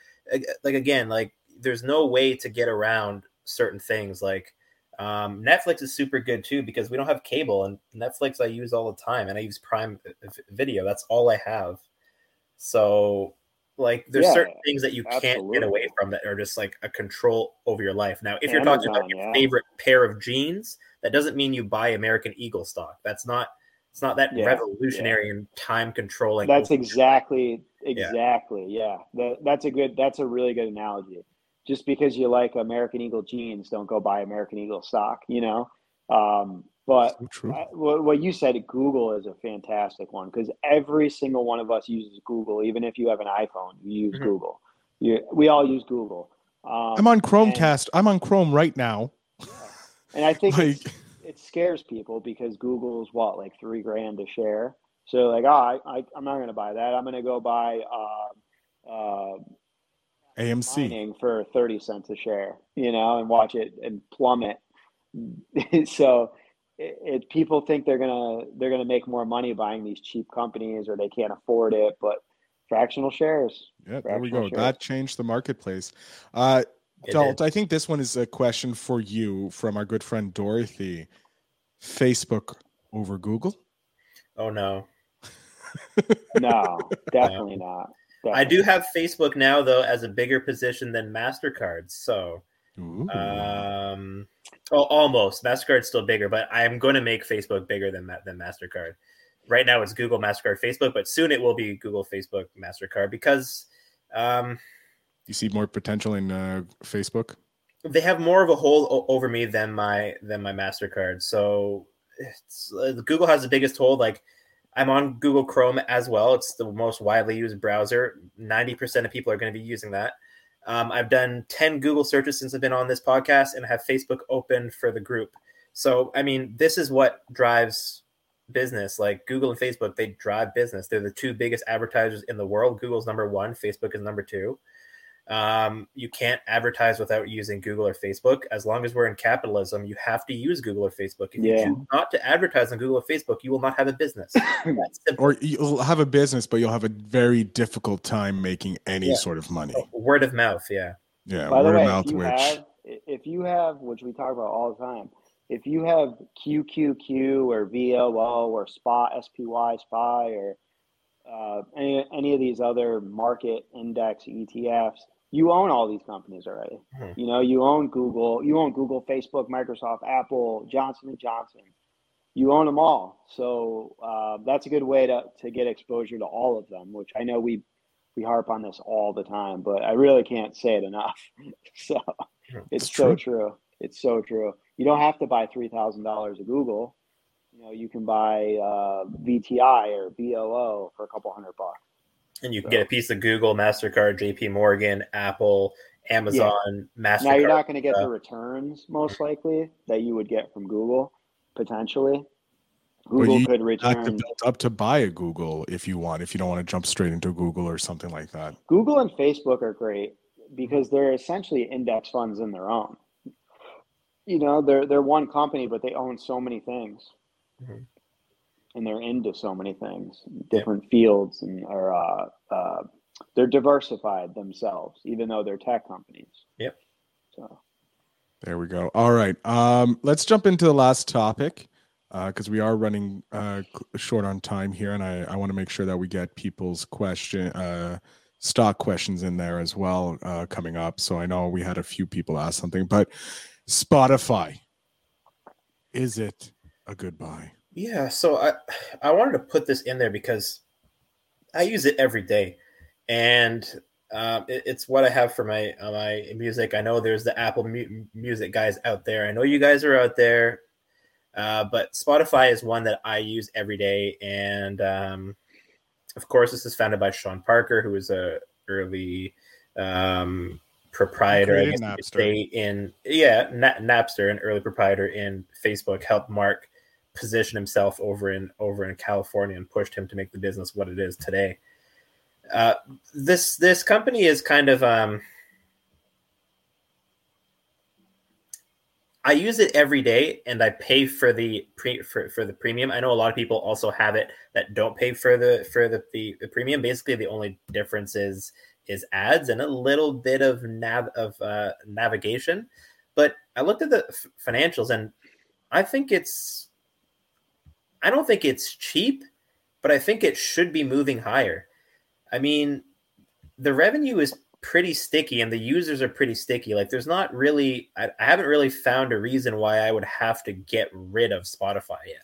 like again, like there's no way to get around certain things. Like um, Netflix is super good too because we don't have cable, and Netflix I use all the time, and I use Prime Video. That's all I have. So like there's yeah, certain things that you absolutely. can't get away from that are just like a control over your life. Now, if Amazon, you're talking about your yeah. favorite pair of jeans, that doesn't mean you buy American Eagle stock. That's not it's not that yeah, revolutionary and time controlling. That's exactly exactly yeah. That, that's a good that's a really good analogy. Just because you like American Eagle jeans, don't go buy American Eagle stock. You know, um, but so what you said, Google is a fantastic one because every single one of us uses Google. Even if you have an iPhone, you use mm-hmm. Google. You, we all use Google. Um, I'm on Chromecast. And, I'm on Chrome right now. And I think (laughs) like, it scares people because Google is what, like three grand a share. So like, oh, I, I am not going to buy that. I'm going to go buy uh, uh, AMC for thirty cents a share. You know, and watch it and plummet. (laughs) so it, it, people think they're gonna they're gonna make more money buying these cheap companies or they can't afford it, but fractional shares. Yeah, there we go. Shares. That changed the marketplace. Uh, Dalt, I think this one is a question for you from our good friend Dorothy. Facebook over Google? Oh no. (laughs) no, definitely no. not. Definitely. I do have Facebook now though as a bigger position than Mastercard. So Ooh. um Oh, almost. Mastercard's still bigger, but I am going to make Facebook bigger than than Mastercard. Right now, it's Google, Mastercard, Facebook, but soon it will be Google, Facebook, Mastercard because um, you see more potential in uh, Facebook. They have more of a hold over me than my than my Mastercard. So uh, Google has the biggest hold. Like I'm on Google Chrome as well. It's the most widely used browser. Ninety percent of people are going to be using that. Um, I've done 10 Google searches since I've been on this podcast and have Facebook open for the group. So, I mean, this is what drives business. Like Google and Facebook, they drive business. They're the two biggest advertisers in the world. Google's number one, Facebook is number two. Um, you can't advertise without using Google or Facebook. As long as we're in capitalism, you have to use Google or Facebook. If Yeah. you choose not to advertise on Google or Facebook, you will not have a business. (laughs) Or you'll have a business, but you'll have a very difficult time making any Yeah. sort of money. Word of mouth, yeah. Yeah, By the word way, of mouth, if you which have, if you have, which we talk about all the time, if you have QQQ or VOO or SPY, SPY, SPY, or uh, any any of these other market index ETFs, you own all these companies already. Mhm. You know, you own Google, you own Google, Facebook, Microsoft, Apple, Johnson and Johnson. You own them all, so uh, that's a good way to to get exposure to all of them. Which I know we we harp on this all the time, but I really can't say it enough. (laughs) so it's, It's so true. true. It's so true. You don't have to buy three thousand dollars of Google. You know, you can buy uh, VTI or VOO for a couple hundred bucks. And you can get a piece of Google, MasterCard, JP Morgan, Apple, Amazon, MasterCard. Now you're not going to get uh, the returns most likely that you would get from Google potentially. Google you could have to return. build up to buy a Google if you want, if you don't want to jump straight into Google or something like that. Google and Facebook are great because they're essentially index funds in their own. You know, they're they're one company, but they own so many things, Mhm. and they're into so many things, different fields, and are uh, uh, they're diversified themselves, even though they're tech companies. Yep. So There we go. All right. Um, let's jump into the last topic because we are running uh, short on time here, and I, I want to make sure that we get people's question, uh, stock questions in there as well uh, coming up. So I know we had a few people ask something, but Spotify, is it a good buy? Yeah, so I I wanted to put this in there because I use it every day, and um, it- it's what I have for my uh, my music. I know there's the Apple mu- Music guys out there. I know you guys are out there, uh, but Spotify is one that I use every day, and um, of course, this is founded by Sean Parker, who is a early um, proprietor. I guess Napster. in yeah, Na- Napster, an early proprietor in Facebook, helped Mark position himself over in over in California and pushed him to make the business what it is today. Uh, this this company is kind of um, I use it every day and I pay for the pre for, for the premium. I know a lot of people also have it that don't pay for the for the, the, the premium. Basically, the only difference is is ads and a little bit of nav of uh, navigation. But I looked at the f- financials and I think it's I don't think it's cheap, but I think it should be moving higher. I mean, the revenue is pretty sticky and the users are pretty sticky. Like, there's not really, I, I haven't really found a reason why I would have to get rid of Spotify yet.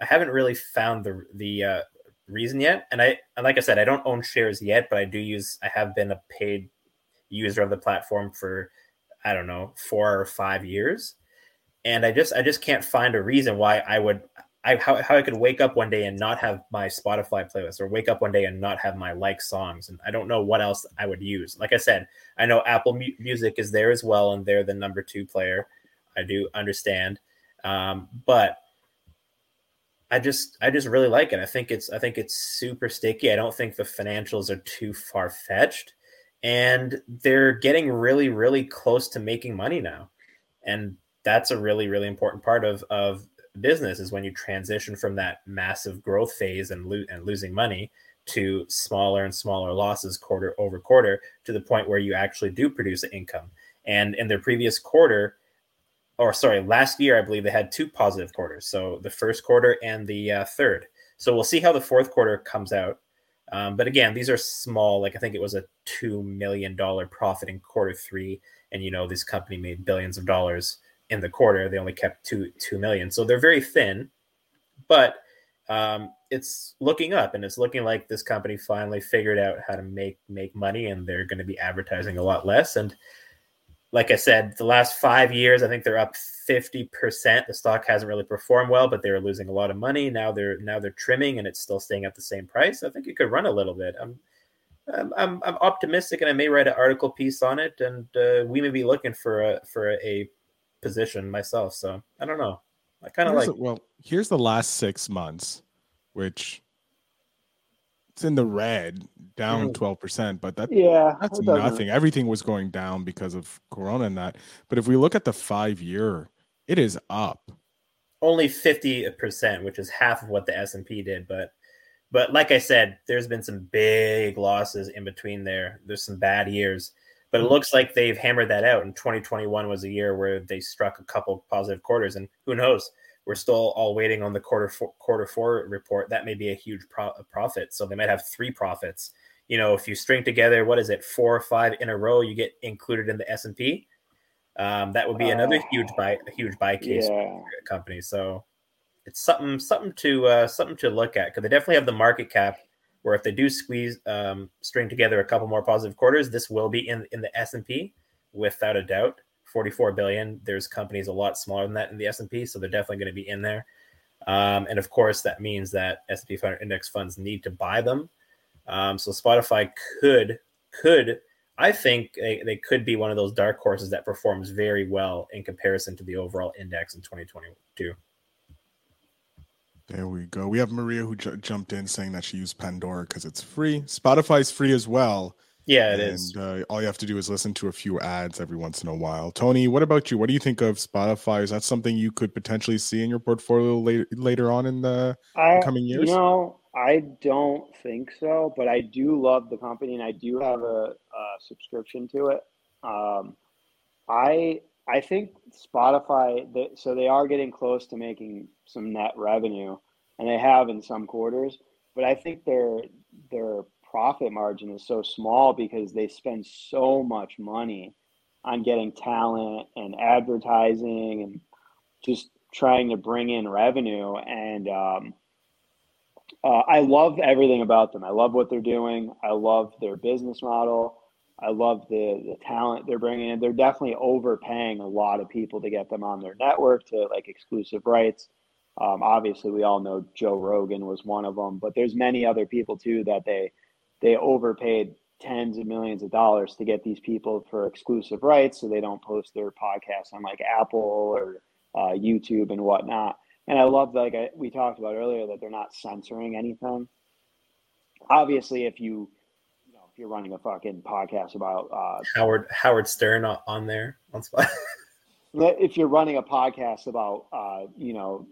I haven't really found the the uh, reason yet. And I, and like I said, I don't own shares yet, but I do use. I have been a paid user of the platform for, I don't know, four or five years, and I just, I just can't find a reason why I would I how, how I could wake up one day and not have my Spotify playlist or wake up one day and not have my like songs and I don't know what else I would use. Like I said, I know Apple Mu- Music is there as well and they're the number 2 player. I do understand. Um, but I just I just really like it. I think it's I think it's super sticky. I don't think the financials are too far fetched and they're getting really really close to making money now. And that's a really really important part of of business is when you transition from that massive growth phase and lo- and losing money to smaller and smaller losses quarter over quarter to the point where you actually do produce an income. And in their previous quarter, or sorry, last year I believe they had two positive quarters. So the first quarter and the uh, third. So we'll see how the fourth quarter comes out. Um, but again, these are small. Like I think it was a two million dollar profit in quarter three, and you know this company made billions of dollars in the quarter. They only kept two two million, so they're very thin. But um, it's looking up, and it's looking like this company finally figured out how to make make money, and they're going to be advertising a lot less. And like I said, the last five years, I think they're up fifty percent. The stock hasn't really performed well, but they were losing a lot of money. Now they're now they're trimming, and it's still staying at the same price. I think it could run a little bit. I'm I'm, I'm, I'm optimistic, and I may write an article piece on it, and uh, we may be looking for a for a position myself. So I don't know. I kind of like. The, well, here's the last six months, which it's in the red, down mm. twelve percent, but that yeah, that's nothing. Everything was going down because of Corona and that. But if we look at the five year, it is up. Only fifty percent, which is half of what the S and P did, but but like I said, there's been some big losses in between there. There's some bad years, but it looks like they've hammered that out. And 2021 was a year where they struck a couple positive quarters, and who knows? We're still all waiting on the quarter four, quarter four report. That may be a huge pro- profit. So they might have three profits. You know, if you string together, what is it, four or five in a row, you get included in the S and P. Um, that would be another uh, huge buy, a huge buy case yeah. company. So it's something something to uh, something to look at because they definitely have the market cap where if they do squeeze um, string together a couple more positive quarters, this will be in in the S and P without a doubt. 44 billion. There's companies a lot smaller than that in the S and P, so they're definitely going to be in there. Um, and of course, that means that S&P 500 index funds need to buy them. Um, so Spotify could could I think they, they could be one of those dark horses that performs very well in comparison to the overall index in 2022. There we go. We have Maria who j- jumped in saying that she used Pandora because it's free. Spotify's free as well. Yeah, it and, is. Uh, all you have to do is listen to a few ads every once in a while. Tony, what about you? What do you think of Spotify? Is that something you could potentially see in your portfolio later later on in the I, coming years? You know, I don't think so, but I do love the company and I do have a, a subscription to it. Um, I I think Spotify, so they are getting close to making some net revenue, and they have in some quarters. But I think their their profit margin is so small because they spend so much money on getting talent and advertising and just trying to bring in revenue. And um, uh, I love everything about them. I love what they're doing. I love their business model. I love the the talent they're bringing in. They're definitely overpaying a lot of people to get them on their network to like exclusive rights. Um, obviously, we all know Joe Rogan was one of them, but there's many other people too that they they overpaid tens of millions of dollars to get these people for exclusive rights, so they don't post their podcasts on like Apple or uh, YouTube and whatnot. And I love like I, we talked about earlier that they're not censoring anything. Obviously, if you if you're running a fucking podcast about uh, Howard Howard Stern on there on spot. (laughs) if you're running a podcast about uh, you know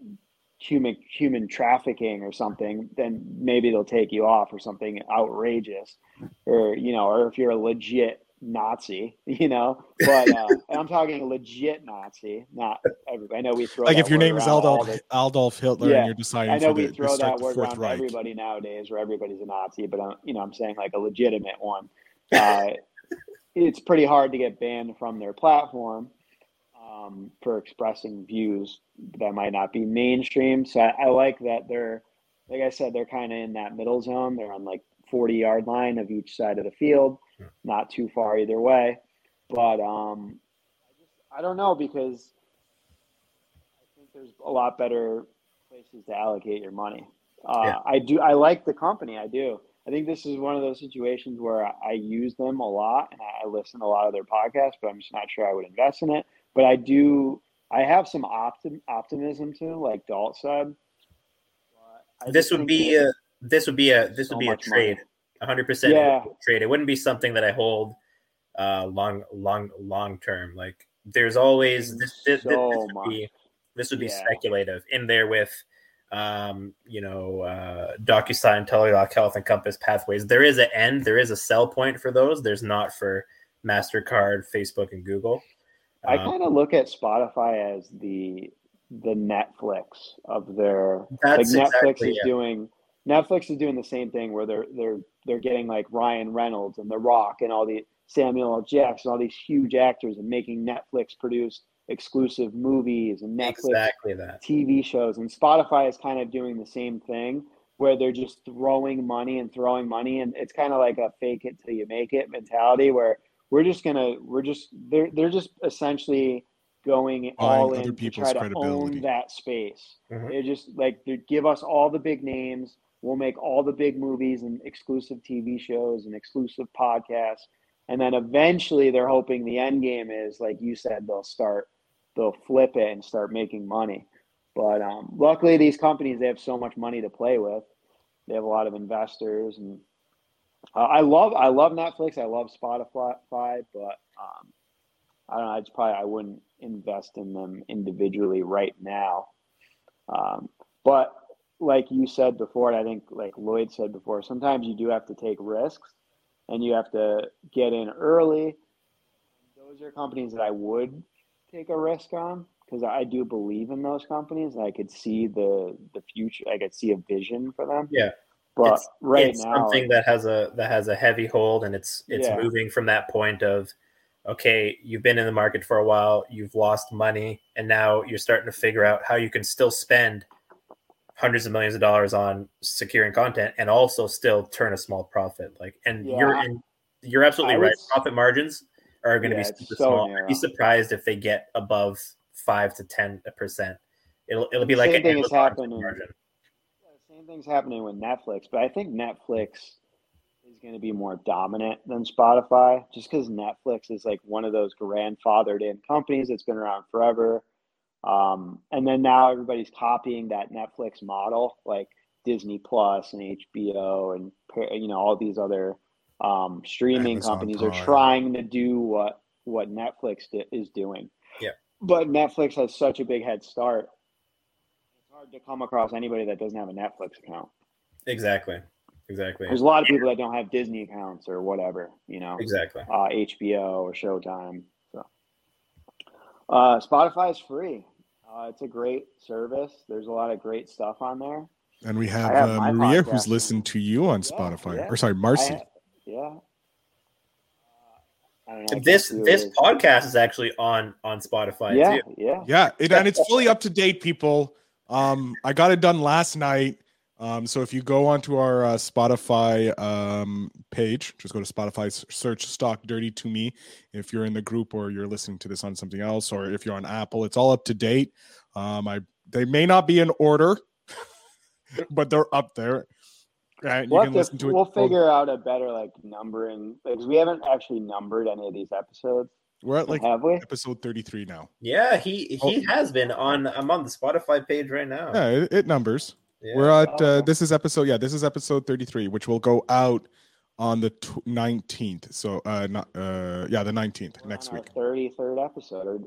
human human trafficking or something, then maybe they'll take you off or something outrageous, or you know, or if you're a legit Nazi, (laughs) you know. But uh, I'm talking legit Nazi, not everybody. I know we throw like if your name is Adolf Adolf Hitler yeah, and you're deciding. I know we the, throw that word around right. everybody nowadays, where everybody's a Nazi. But I'm, you know, I'm saying like a legitimate one. (laughs) Uh, it's pretty hard to get banned from their platform um, for expressing views that might not be mainstream. So I, I like that they're, like I said, they're kind of in that middle zone. They're on like 40 yard line of each side of the field not too far either way. But um, I don't know because I think there's a lot better places to allocate your money. Uh, yeah. I do I like the company. I do. I think this is one of those situations where I, I use them a lot and I listen to a lot of their podcasts, but I'm just not sure I would invest in it. But I do. I have some optim, optimism too, like Dalt said. This would be a this would be a this so would be a trade. Money. 100% yeah. trade. It wouldn't be something that I hold uh, long, long, long term. Like there's always this. This, so this, would be, this would be yeah. speculative in there with, um, you know, uh, DocuSign, Teladoc, Health, and Compass Pathways. There is an end. There is a sell point for those. There's not for Mastercard, Facebook, and Google. I um, kind of look at Spotify as the the Netflix of their That's like Netflix exactly, is doing Netflix is doing the same thing where they're they're they're getting like Ryan Reynolds and The Rock and all the Samuel L. Jackson, all these huge actors, and making Netflix produce exclusive movies and Netflix exactly that. TV shows. And Spotify is kind of doing the same thing where they're just throwing money and throwing money, and it's kind of like a fake it till you make it mentality where we're just gonna we're just they're they're just essentially going all in to try to own that space. Mm-hmm. They just like they give us all the big names we'll make all the big movies and exclusive TV shows and exclusive podcasts. And then eventually they're hoping the end game is, like you said, they'll start, they'll flip it and start making money. But um, luckily, these companies, they have so much money to play with. They have a lot of investors. And uh, I love, I love Netflix. I love Spotify, but um, I don't know. It's probably, I wouldn't invest in them individually right now. Um, but like you said before, and I think like Lloyd said before, sometimes you do have to take risks and you have to get in early. Those are companies that I would take a risk on because I do believe in those companies. I could see the the future. I could see a vision for them. Yeah, but it's, right it's now, something that has a that has a heavy hold, and it's it's Yeah. moving from that point of okay, you've been in the market for a while, you've lost money, and now you're starting to figure out how you can still spend hundreds of millions of dollars on securing content and also still turn a small profit. Like, and Yeah. you're and you're absolutely I right. s- Profit margins are going to Yeah, be super so small. I'd be surprised if they get above five to ten percent. It'll it'll be like Same thing is happening. margin. Yeah, same thing's happening with Netflix, but I think Netflix is going to be more dominant than Spotify just because Netflix is like one of those grandfathered in companies that's been around forever. Um, and then now everybody's copying that Netflix model, like Disney Plus and HBO and you know all these other um, streaming Amazon companies are trying to do what what Netflix is doing. Yeah. But Netflix has such a big head start. It's hard to come across anybody that doesn't have a Netflix account. Exactly. Exactly. There's a lot of people that don't have Disney accounts or whatever, you know, Exactly. uh, HBO or Showtime. So, uh, Spotify is free. Uh, it's a great service. There's a lot of great stuff on there. And we have, have uh, Maria, podcast. who's listened to you on Yeah, Spotify. yeah. Or sorry, Marcy. ha- yeah. Uh, I don't know. I This see who it this is. podcast is actually on on Spotify Yeah, too. yeah. Yeah, it, and it's fully up to date, people. Um, I got it done last night. Um, so if you go onto our uh, Spotify um, page, just go to Spotify, search "Stock Dirty to Me." If you're in the group or you're listening to this on something else, or if you're on Apple, it's all up to date. Um, I they may not be in order, (laughs) but they're up there. Right, you We'll, can have listen to, to it. we'll all- figure out a better like numbering because we haven't actually numbered any of these episodes, We're at like have we? episode 33 now. Yeah, he he Oh. has been on. I'm on the Spotify page right now. Yeah, it, it numbers. Yeah. We're at uh, this is episode yeah this is episode 33 which will go out on the tw- 19th so uh not uh yeah the 19th We're next week 33rd episode.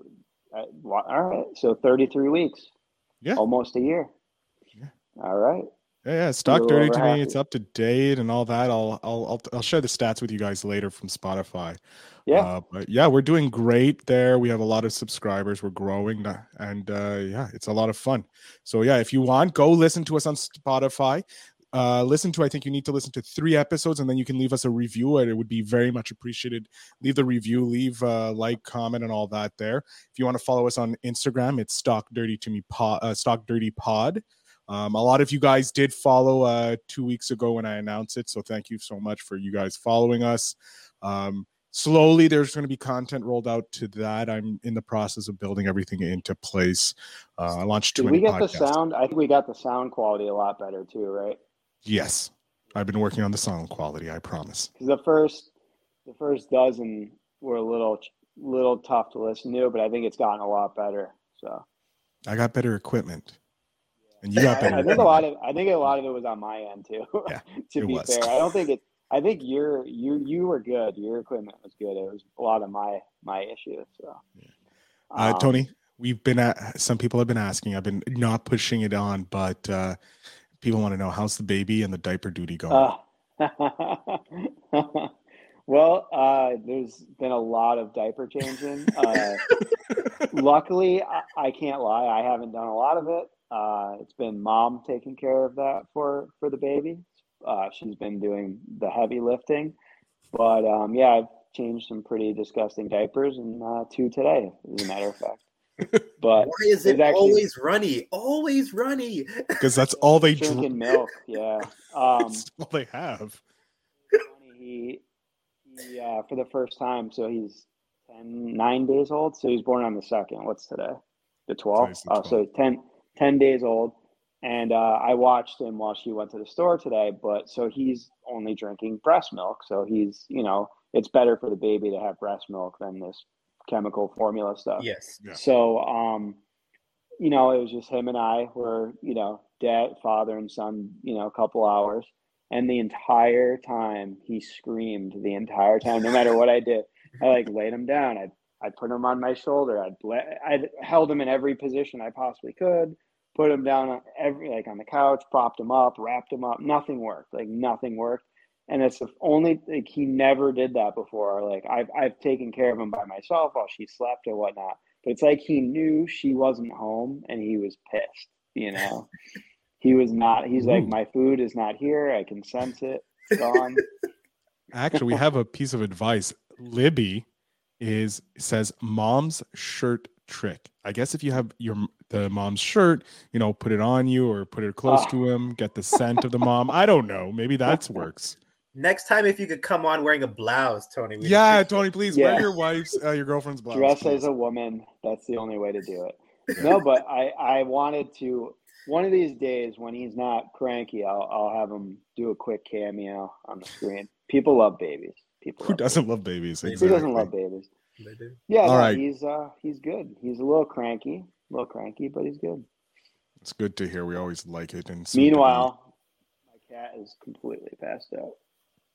Uh, all right, so 33 weeks. Yeah. almost a year. Yeah. All right. yeah, yeah stock dirty to me happy. it's up to date and all that I'll, I'll I'll I'll share the stats with you guys later from Spotify Yeah. uh, yeah we're doing great there we have a lot of subscribers we're growing and uh yeah it's a lot of fun so yeah if you want go listen to us on Spotify uh, listen to. I think you need to listen to three episodes, and then you can leave us a review. and It would be very much appreciated. Leave the review, leave uh, like, comment, and all that there. If you want to follow us on Instagram, it's Stock Dirty to Me Pod. Uh, Stock Dirty Pod. Um, a lot of you guys did follow uh, two weeks ago when I announced it, so thank you so much for you guys following us. Um, slowly, there's going to be content rolled out to that. I'm in the process of building everything into place. Uh, I launched many we get the sound? I think we got the sound quality a lot better too, right? Yes, I've been working on the sound quality. I promise. Because the first, the first dozen were a little, little tough to listen to, but I think it's gotten a lot better. So I got better equipment, and you got better. I think a lot of, I think a lot of it was on my end too. Yeah, (laughs) to be was. fair, I don't think it. I think you're you you were good. Your equipment was good. It was a lot of my my issues. So, Uh, Um, Tony, we've been at some people have been asking. I've been not pushing it on, but uh, people want to know how's the baby and the diaper duty going. Uh, (laughs) well, uh, there's been a lot of diaper changing. (laughs) Uh, luckily, I, I can't lie. I haven't done a lot of it. Uh, it's been mom taking care of that for for the baby. Uh, she's been doing the heavy lifting, but um, yeah, I've changed some pretty disgusting diapers and uh, two today, as a matter of fact. (laughs) But Why is it actually- always runny? Always runny. (laughs) Because that's all they dr- drinking milk. Yeah. Um, (laughs) that's all they have. funny, he, he uh, for the first time, so he's 10, nine days old. So he's born on the second. What's today? The 12th. Today's the Oh, so 10, 10 days old. And uh, I watched him while she went to the store today. But so he's only drinking breast milk. So he's, you know, it's better for the baby to have breast milk than this chemical formula stuff. Yes. Yeah. So, um, you know, it was just him and I were, you know, dad, father, and son, you know, a couple hours. And the entire time he screamed the entire time, no matter what I did. I like laid him down. I'd, I'd put him on my shoulder. I'd, let, I'd held him in every position I possibly could, put him down on every, like on the couch, propped him up, wrapped him up. Nothing worked. Like nothing worked. And it's the only, like he never did that before. Like I've, I've taken care of him by myself while she slept or whatnot. But it's like he knew she wasn't home and he was pissed, you know? (laughs) he was not, he's like, my food is not here. I can sense it. It's gone. (laughs) Actually, we have a piece of advice. Libby is says mom's shirt trick. I guess if you have your the mom's shirt, you know, put it on you or put it close Ah. to him, get the scent of the mom. I don't know. Maybe (laughs) that works. Next time, if you could come on wearing a blouse, Tony. Yeah, Tony, please (laughs) Yeah. wear your wife's uh, your girlfriend's blouse. dress please. as a woman that's the only way to do it (laughs) no but i i wanted to one of these days when he's not cranky i'll, I'll have him do a quick cameo on the screen people love babies people Who love doesn't love babies? Who babies. Exactly. who doesn't love babies it. They do. yeah All no, right. he's uh he's good he's a little cranky a little cranky but he's good It's good to hear. We always like it. And soon to meanwhile my cat is completely passed out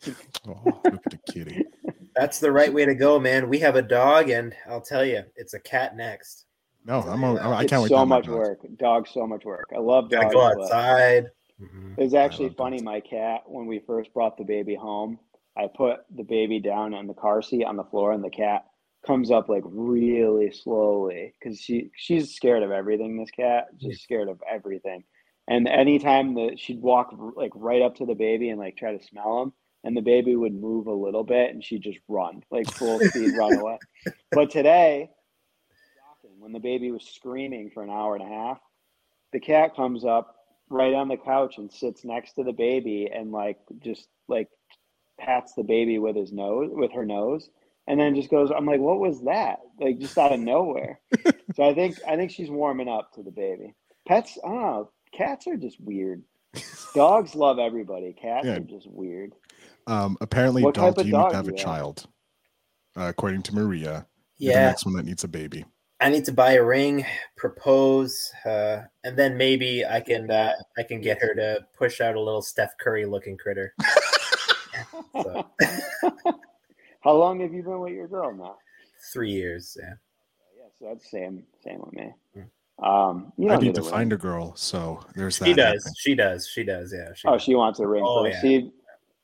(laughs) oh, look at the kitty. (laughs) That's the right way to go, man. We have a dog, and I'll tell you, it's a cat next. No, I'm. a- I it's can't wait. so to have my much dogs. work dog. so much work i love Gotta dogs go but- outside. Mhm. It was actually funny. dogs. My cat, when we first brought the baby home, I put the baby down on the car seat on the floor, and the cat comes up like really slowly because she she's scared of everything. This cat just scared of everything. And anytime that she'd walk like right up to the baby and like try to smell him, and the baby would move a little bit, and she'd just run like full (laughs) speed run away. But today, when the baby was screaming for an hour and a half, the cat comes up right on the couch and sits next to the baby and like just like pats the baby with his nose with her nose and then just goes i'm like what was that like just out of nowhere (laughs) so i think i think she's warming up to the baby pets i don't know cats are just weird dogs love everybody cats Yeah. are just weird Um, apparently, What type of you need dog to have a have? child. Uh, according to Maria, you're the Yeah, next one that needs a baby. I need to buy a ring, propose, uh, and then maybe I can uh, I can get her to push out a little Steph Curry looking critter. (laughs) so, (laughs) how long have you been with your girl now three years. Yeah. yeah so that's same same with me um you I need to find a girl, so there's that. She does. happening. She does. She does. Yeah. She Oh, does. she wants a ring Oh, first. yeah. See,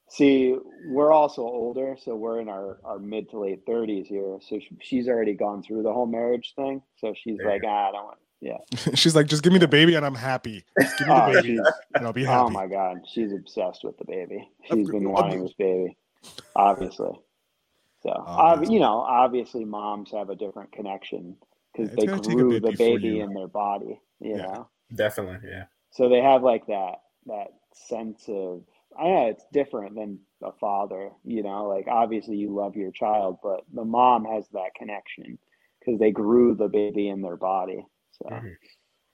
see, we're also older, so we're in our, our mid to late thirties here. So sh- she's already gone through the whole marriage thing. So she's There like, ah, I don't want. Yeah. (laughs) She's like, just give me the baby and I'm happy. Just give me Oh, the baby and I'll be happy. oh my god, she's obsessed with the baby. She's been wanting this baby, obviously. So, ob- Obviously. you know, obviously, moms have a different connection because Yeah, they gonna take a grew the baby you- in their body. You Yeah. know. Definitely. Yeah. so they have like that that sense of I know it's different than a father you know like obviously you love your child but the mom has that connection because they grew the baby in their body so Mhm.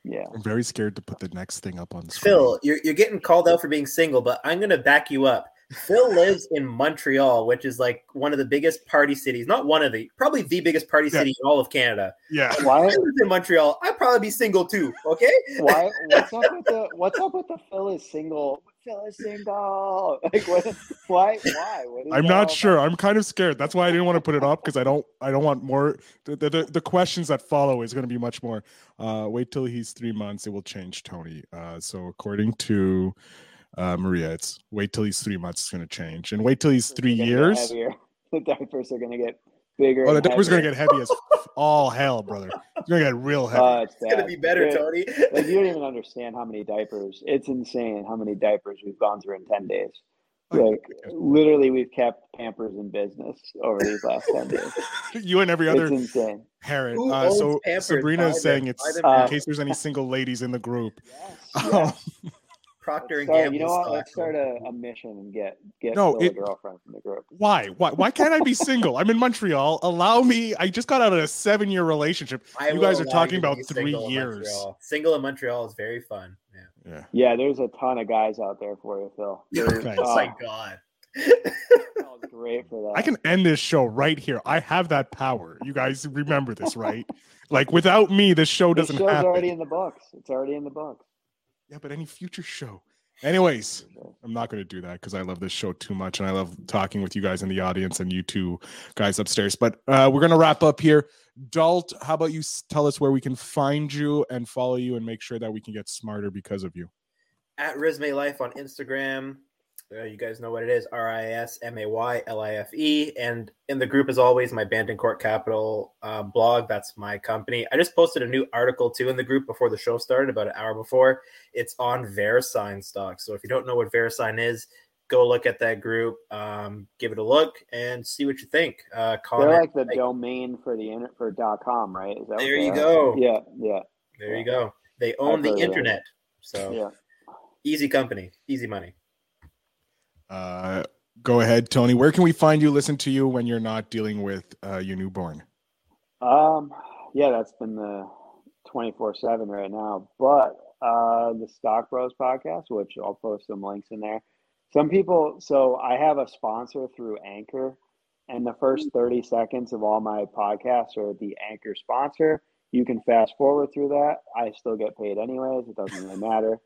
yeah I'm very scared to put the next thing up on screen. Phil, you're, you're getting called out for being single, but I'm going to back you up. Phil lives in Montreal, which is like one of the biggest party cities. Not one of the, probably the biggest party Yeah. city in all of Canada. Yeah. why If I lived in Montreal, I'd probably be single too. Okay. why what's up with the what's up with the Phil is single Phil is single (laughs) like what why why what is I'm not sure. about? I'm kind of scared. That's why I didn't want to put it up because I don't. I don't want more. The, the, the, the questions that follow is going to be much more. Uh, wait till he's three months. It will change, Tony. Uh, so according to uh, Maria, it's wait till he's three months. It's going to change, and wait till he's three They're gonna get years. heavier. (laughs) the diapers are gonna get bigger Oh, the and diaper's going to get heavy as all hell, brother. It's going to get real (laughs) heavy. Uh, it's It's going to be better, Dude, Tony. like you don't even understand how many diapers. It's insane how many diapers we've gone through in ten days. Like literally, we've kept Pampers in business over these last ten days. (laughs) you and every other It's insane. parent. Uh, so Pampers? Sabrina is saying it's Buy them in case there's any single ladies in the group. Yes, yes. Procter and Let's Gamble. you know what? Let's start a, a mission and get get No, it- a girlfriend from the group. Why? Why? Why can't I be single? I'm in Montreal. Allow me. I just got out of a seven-year relationship. I You guys are talking about three single in years. Montreal. Single in Montreal is very fun. Yeah. Yeah. Yeah, there's a ton of guys out there for you, Phil. (laughs) There's, oh my god. Phil's great for that. I can end this show right here. I have that power. You guys remember this, right? like without me, this show This doesn't show's happen. already in the books. It's already in the books. Yeah, but any future show. Anyways, I'm not going to do that because I love this show too much and I love talking with you guys in the audience and you two guys upstairs. But uh, we're going to wrap up here. Dalt, how about you tell us where we can find you and follow you and make sure that we can get smarter because of you? At Resume Life on Instagram. Uh, you guys know what it is R I S M A Y L I F E. And in the group, as always, my Banton Court Capital uh, blog. That's my company. I just posted a new article too in the group before the show started, about an hour before. It's on Verisign stock. So if you don't know what Verisign is, go look at that group, um, give it a look, and see what you think. Uh, comment. They're like the like- domain for the internet for .dot .com, right? Is that what There you are? go. Yeah, yeah, there you go. They own I've the heard of that. internet. So yeah. easy company, easy money. Uh, go ahead, Tony. Where can we find you, listen to you when you're not dealing with uh, your newborn? Um, yeah, that's been the twenty four seven right now. But uh, the Stock Bros podcast, which I'll post some links in there. Some people, so I have a sponsor through Anchor, and the first thirty seconds of all my podcasts are the Anchor sponsor. You can fast forward through that. I still get paid anyways. It doesn't really matter.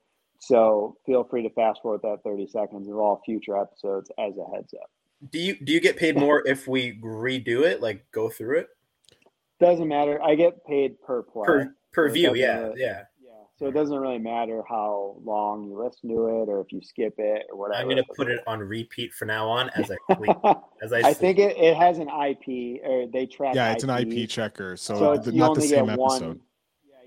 So feel free to fast forward that 30 seconds of all future episodes as a heads up. Do you do you get paid more if we redo it, like go through it Doesn't matter. I get paid per play. per per So view? Yeah, really- yeah. Yeah. So it doesn't really matter how long you listen to it or if you skip it or whatever. I'm gonna put it on repeat from now on as I (laughs) sleep. As I, I think it, it has an IP or they track. Yeah, it's an IP checker, so, So th- it's, you not the same get episode. one.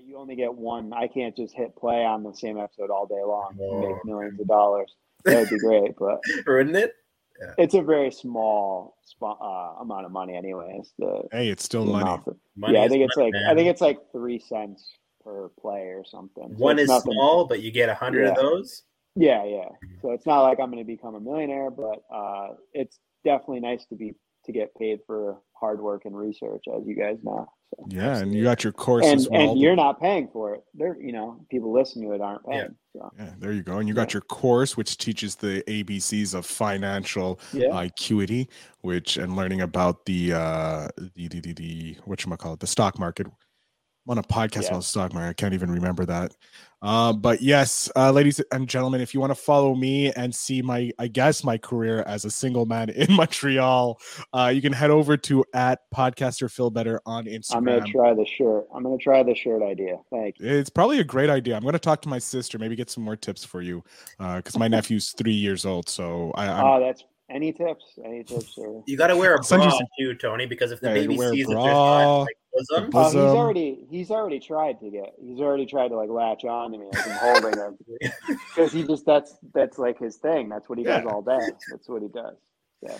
Yeah, you only get one. I can't just hit play on the same episode all day long and Oh. make millions of dollars. That would be great, but (laughs) wouldn't it? it's a very small uh, amount of money, anyways. The, Hey, it's still money. amount for- Money yeah, I think it's money, like I think it's like three cents per play or something. So one is nothing- small, but you get a hundred of those. Yeah, yeah. So it's not like I'm going to become a millionaire, but uh, it's definitely nice to be to get paid for hard work and research, as you guys know. So. Yeah, and you got your course And as well. and you're not paying for it. They're you know people listening to it aren't Yeah. paying. So Yeah, there you go. And you got your course, which teaches the ABCs of financial yeah, acuity, which and learning about the uh the the the, the what you call it, the stock market. I'm on a podcast Yeah. about stock market. I can't even remember that. Uh, but yes, uh, ladies and gentlemen, if you want to follow me and see my, I guess my career as a single man (laughs) in Montreal, uh, you can head over to at podcaster Phil Better on Instagram. I'm gonna try the shirt. I'm gonna try the shirt idea. Thank you. It's probably a great idea. I'm going to talk to my sister, maybe get some more tips for you, because my (laughs) nephew's three years old. So I, I'm, Oh, that's any tips? Any tips? Or You got to wear a bra too, Tony, because if the Yeah, baby wear a sees that there's not like bosom, the oh, um, he's already he's already tried to get. He's already tried to like latch on to me as I'm holding him (laughs) because he just that's that's like his thing. That's what he does all day. That's what he does. Yeah.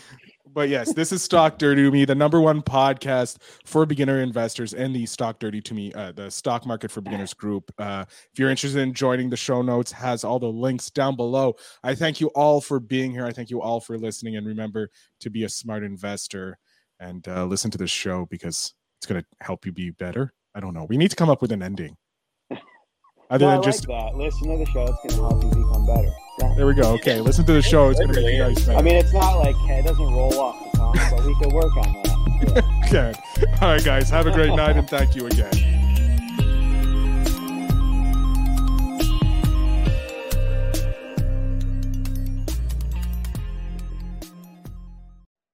but yes, this is Stock Dirty to Me, the number one podcast for beginner investors and the Stock Dirty to Me, uh, the Stock Market for Beginners group. Uh, if you're interested in joining, the show notes has all the links down below. I thank you all for being here. I thank you all for listening, and remember to be a smart investor and uh, listen to this show because it's going to help you be better. I don't know. We need to come up with an ending. Other No, I than just that. Listen to the show. It's going to help you become better. Yeah. there we go. Okay, listen to the show. It's going to make you guys better. I mean, it's not like it doesn't roll off the tongue, but we could work on that. Yeah. (laughs) Okay. All right, guys. Have a great night and thank you again.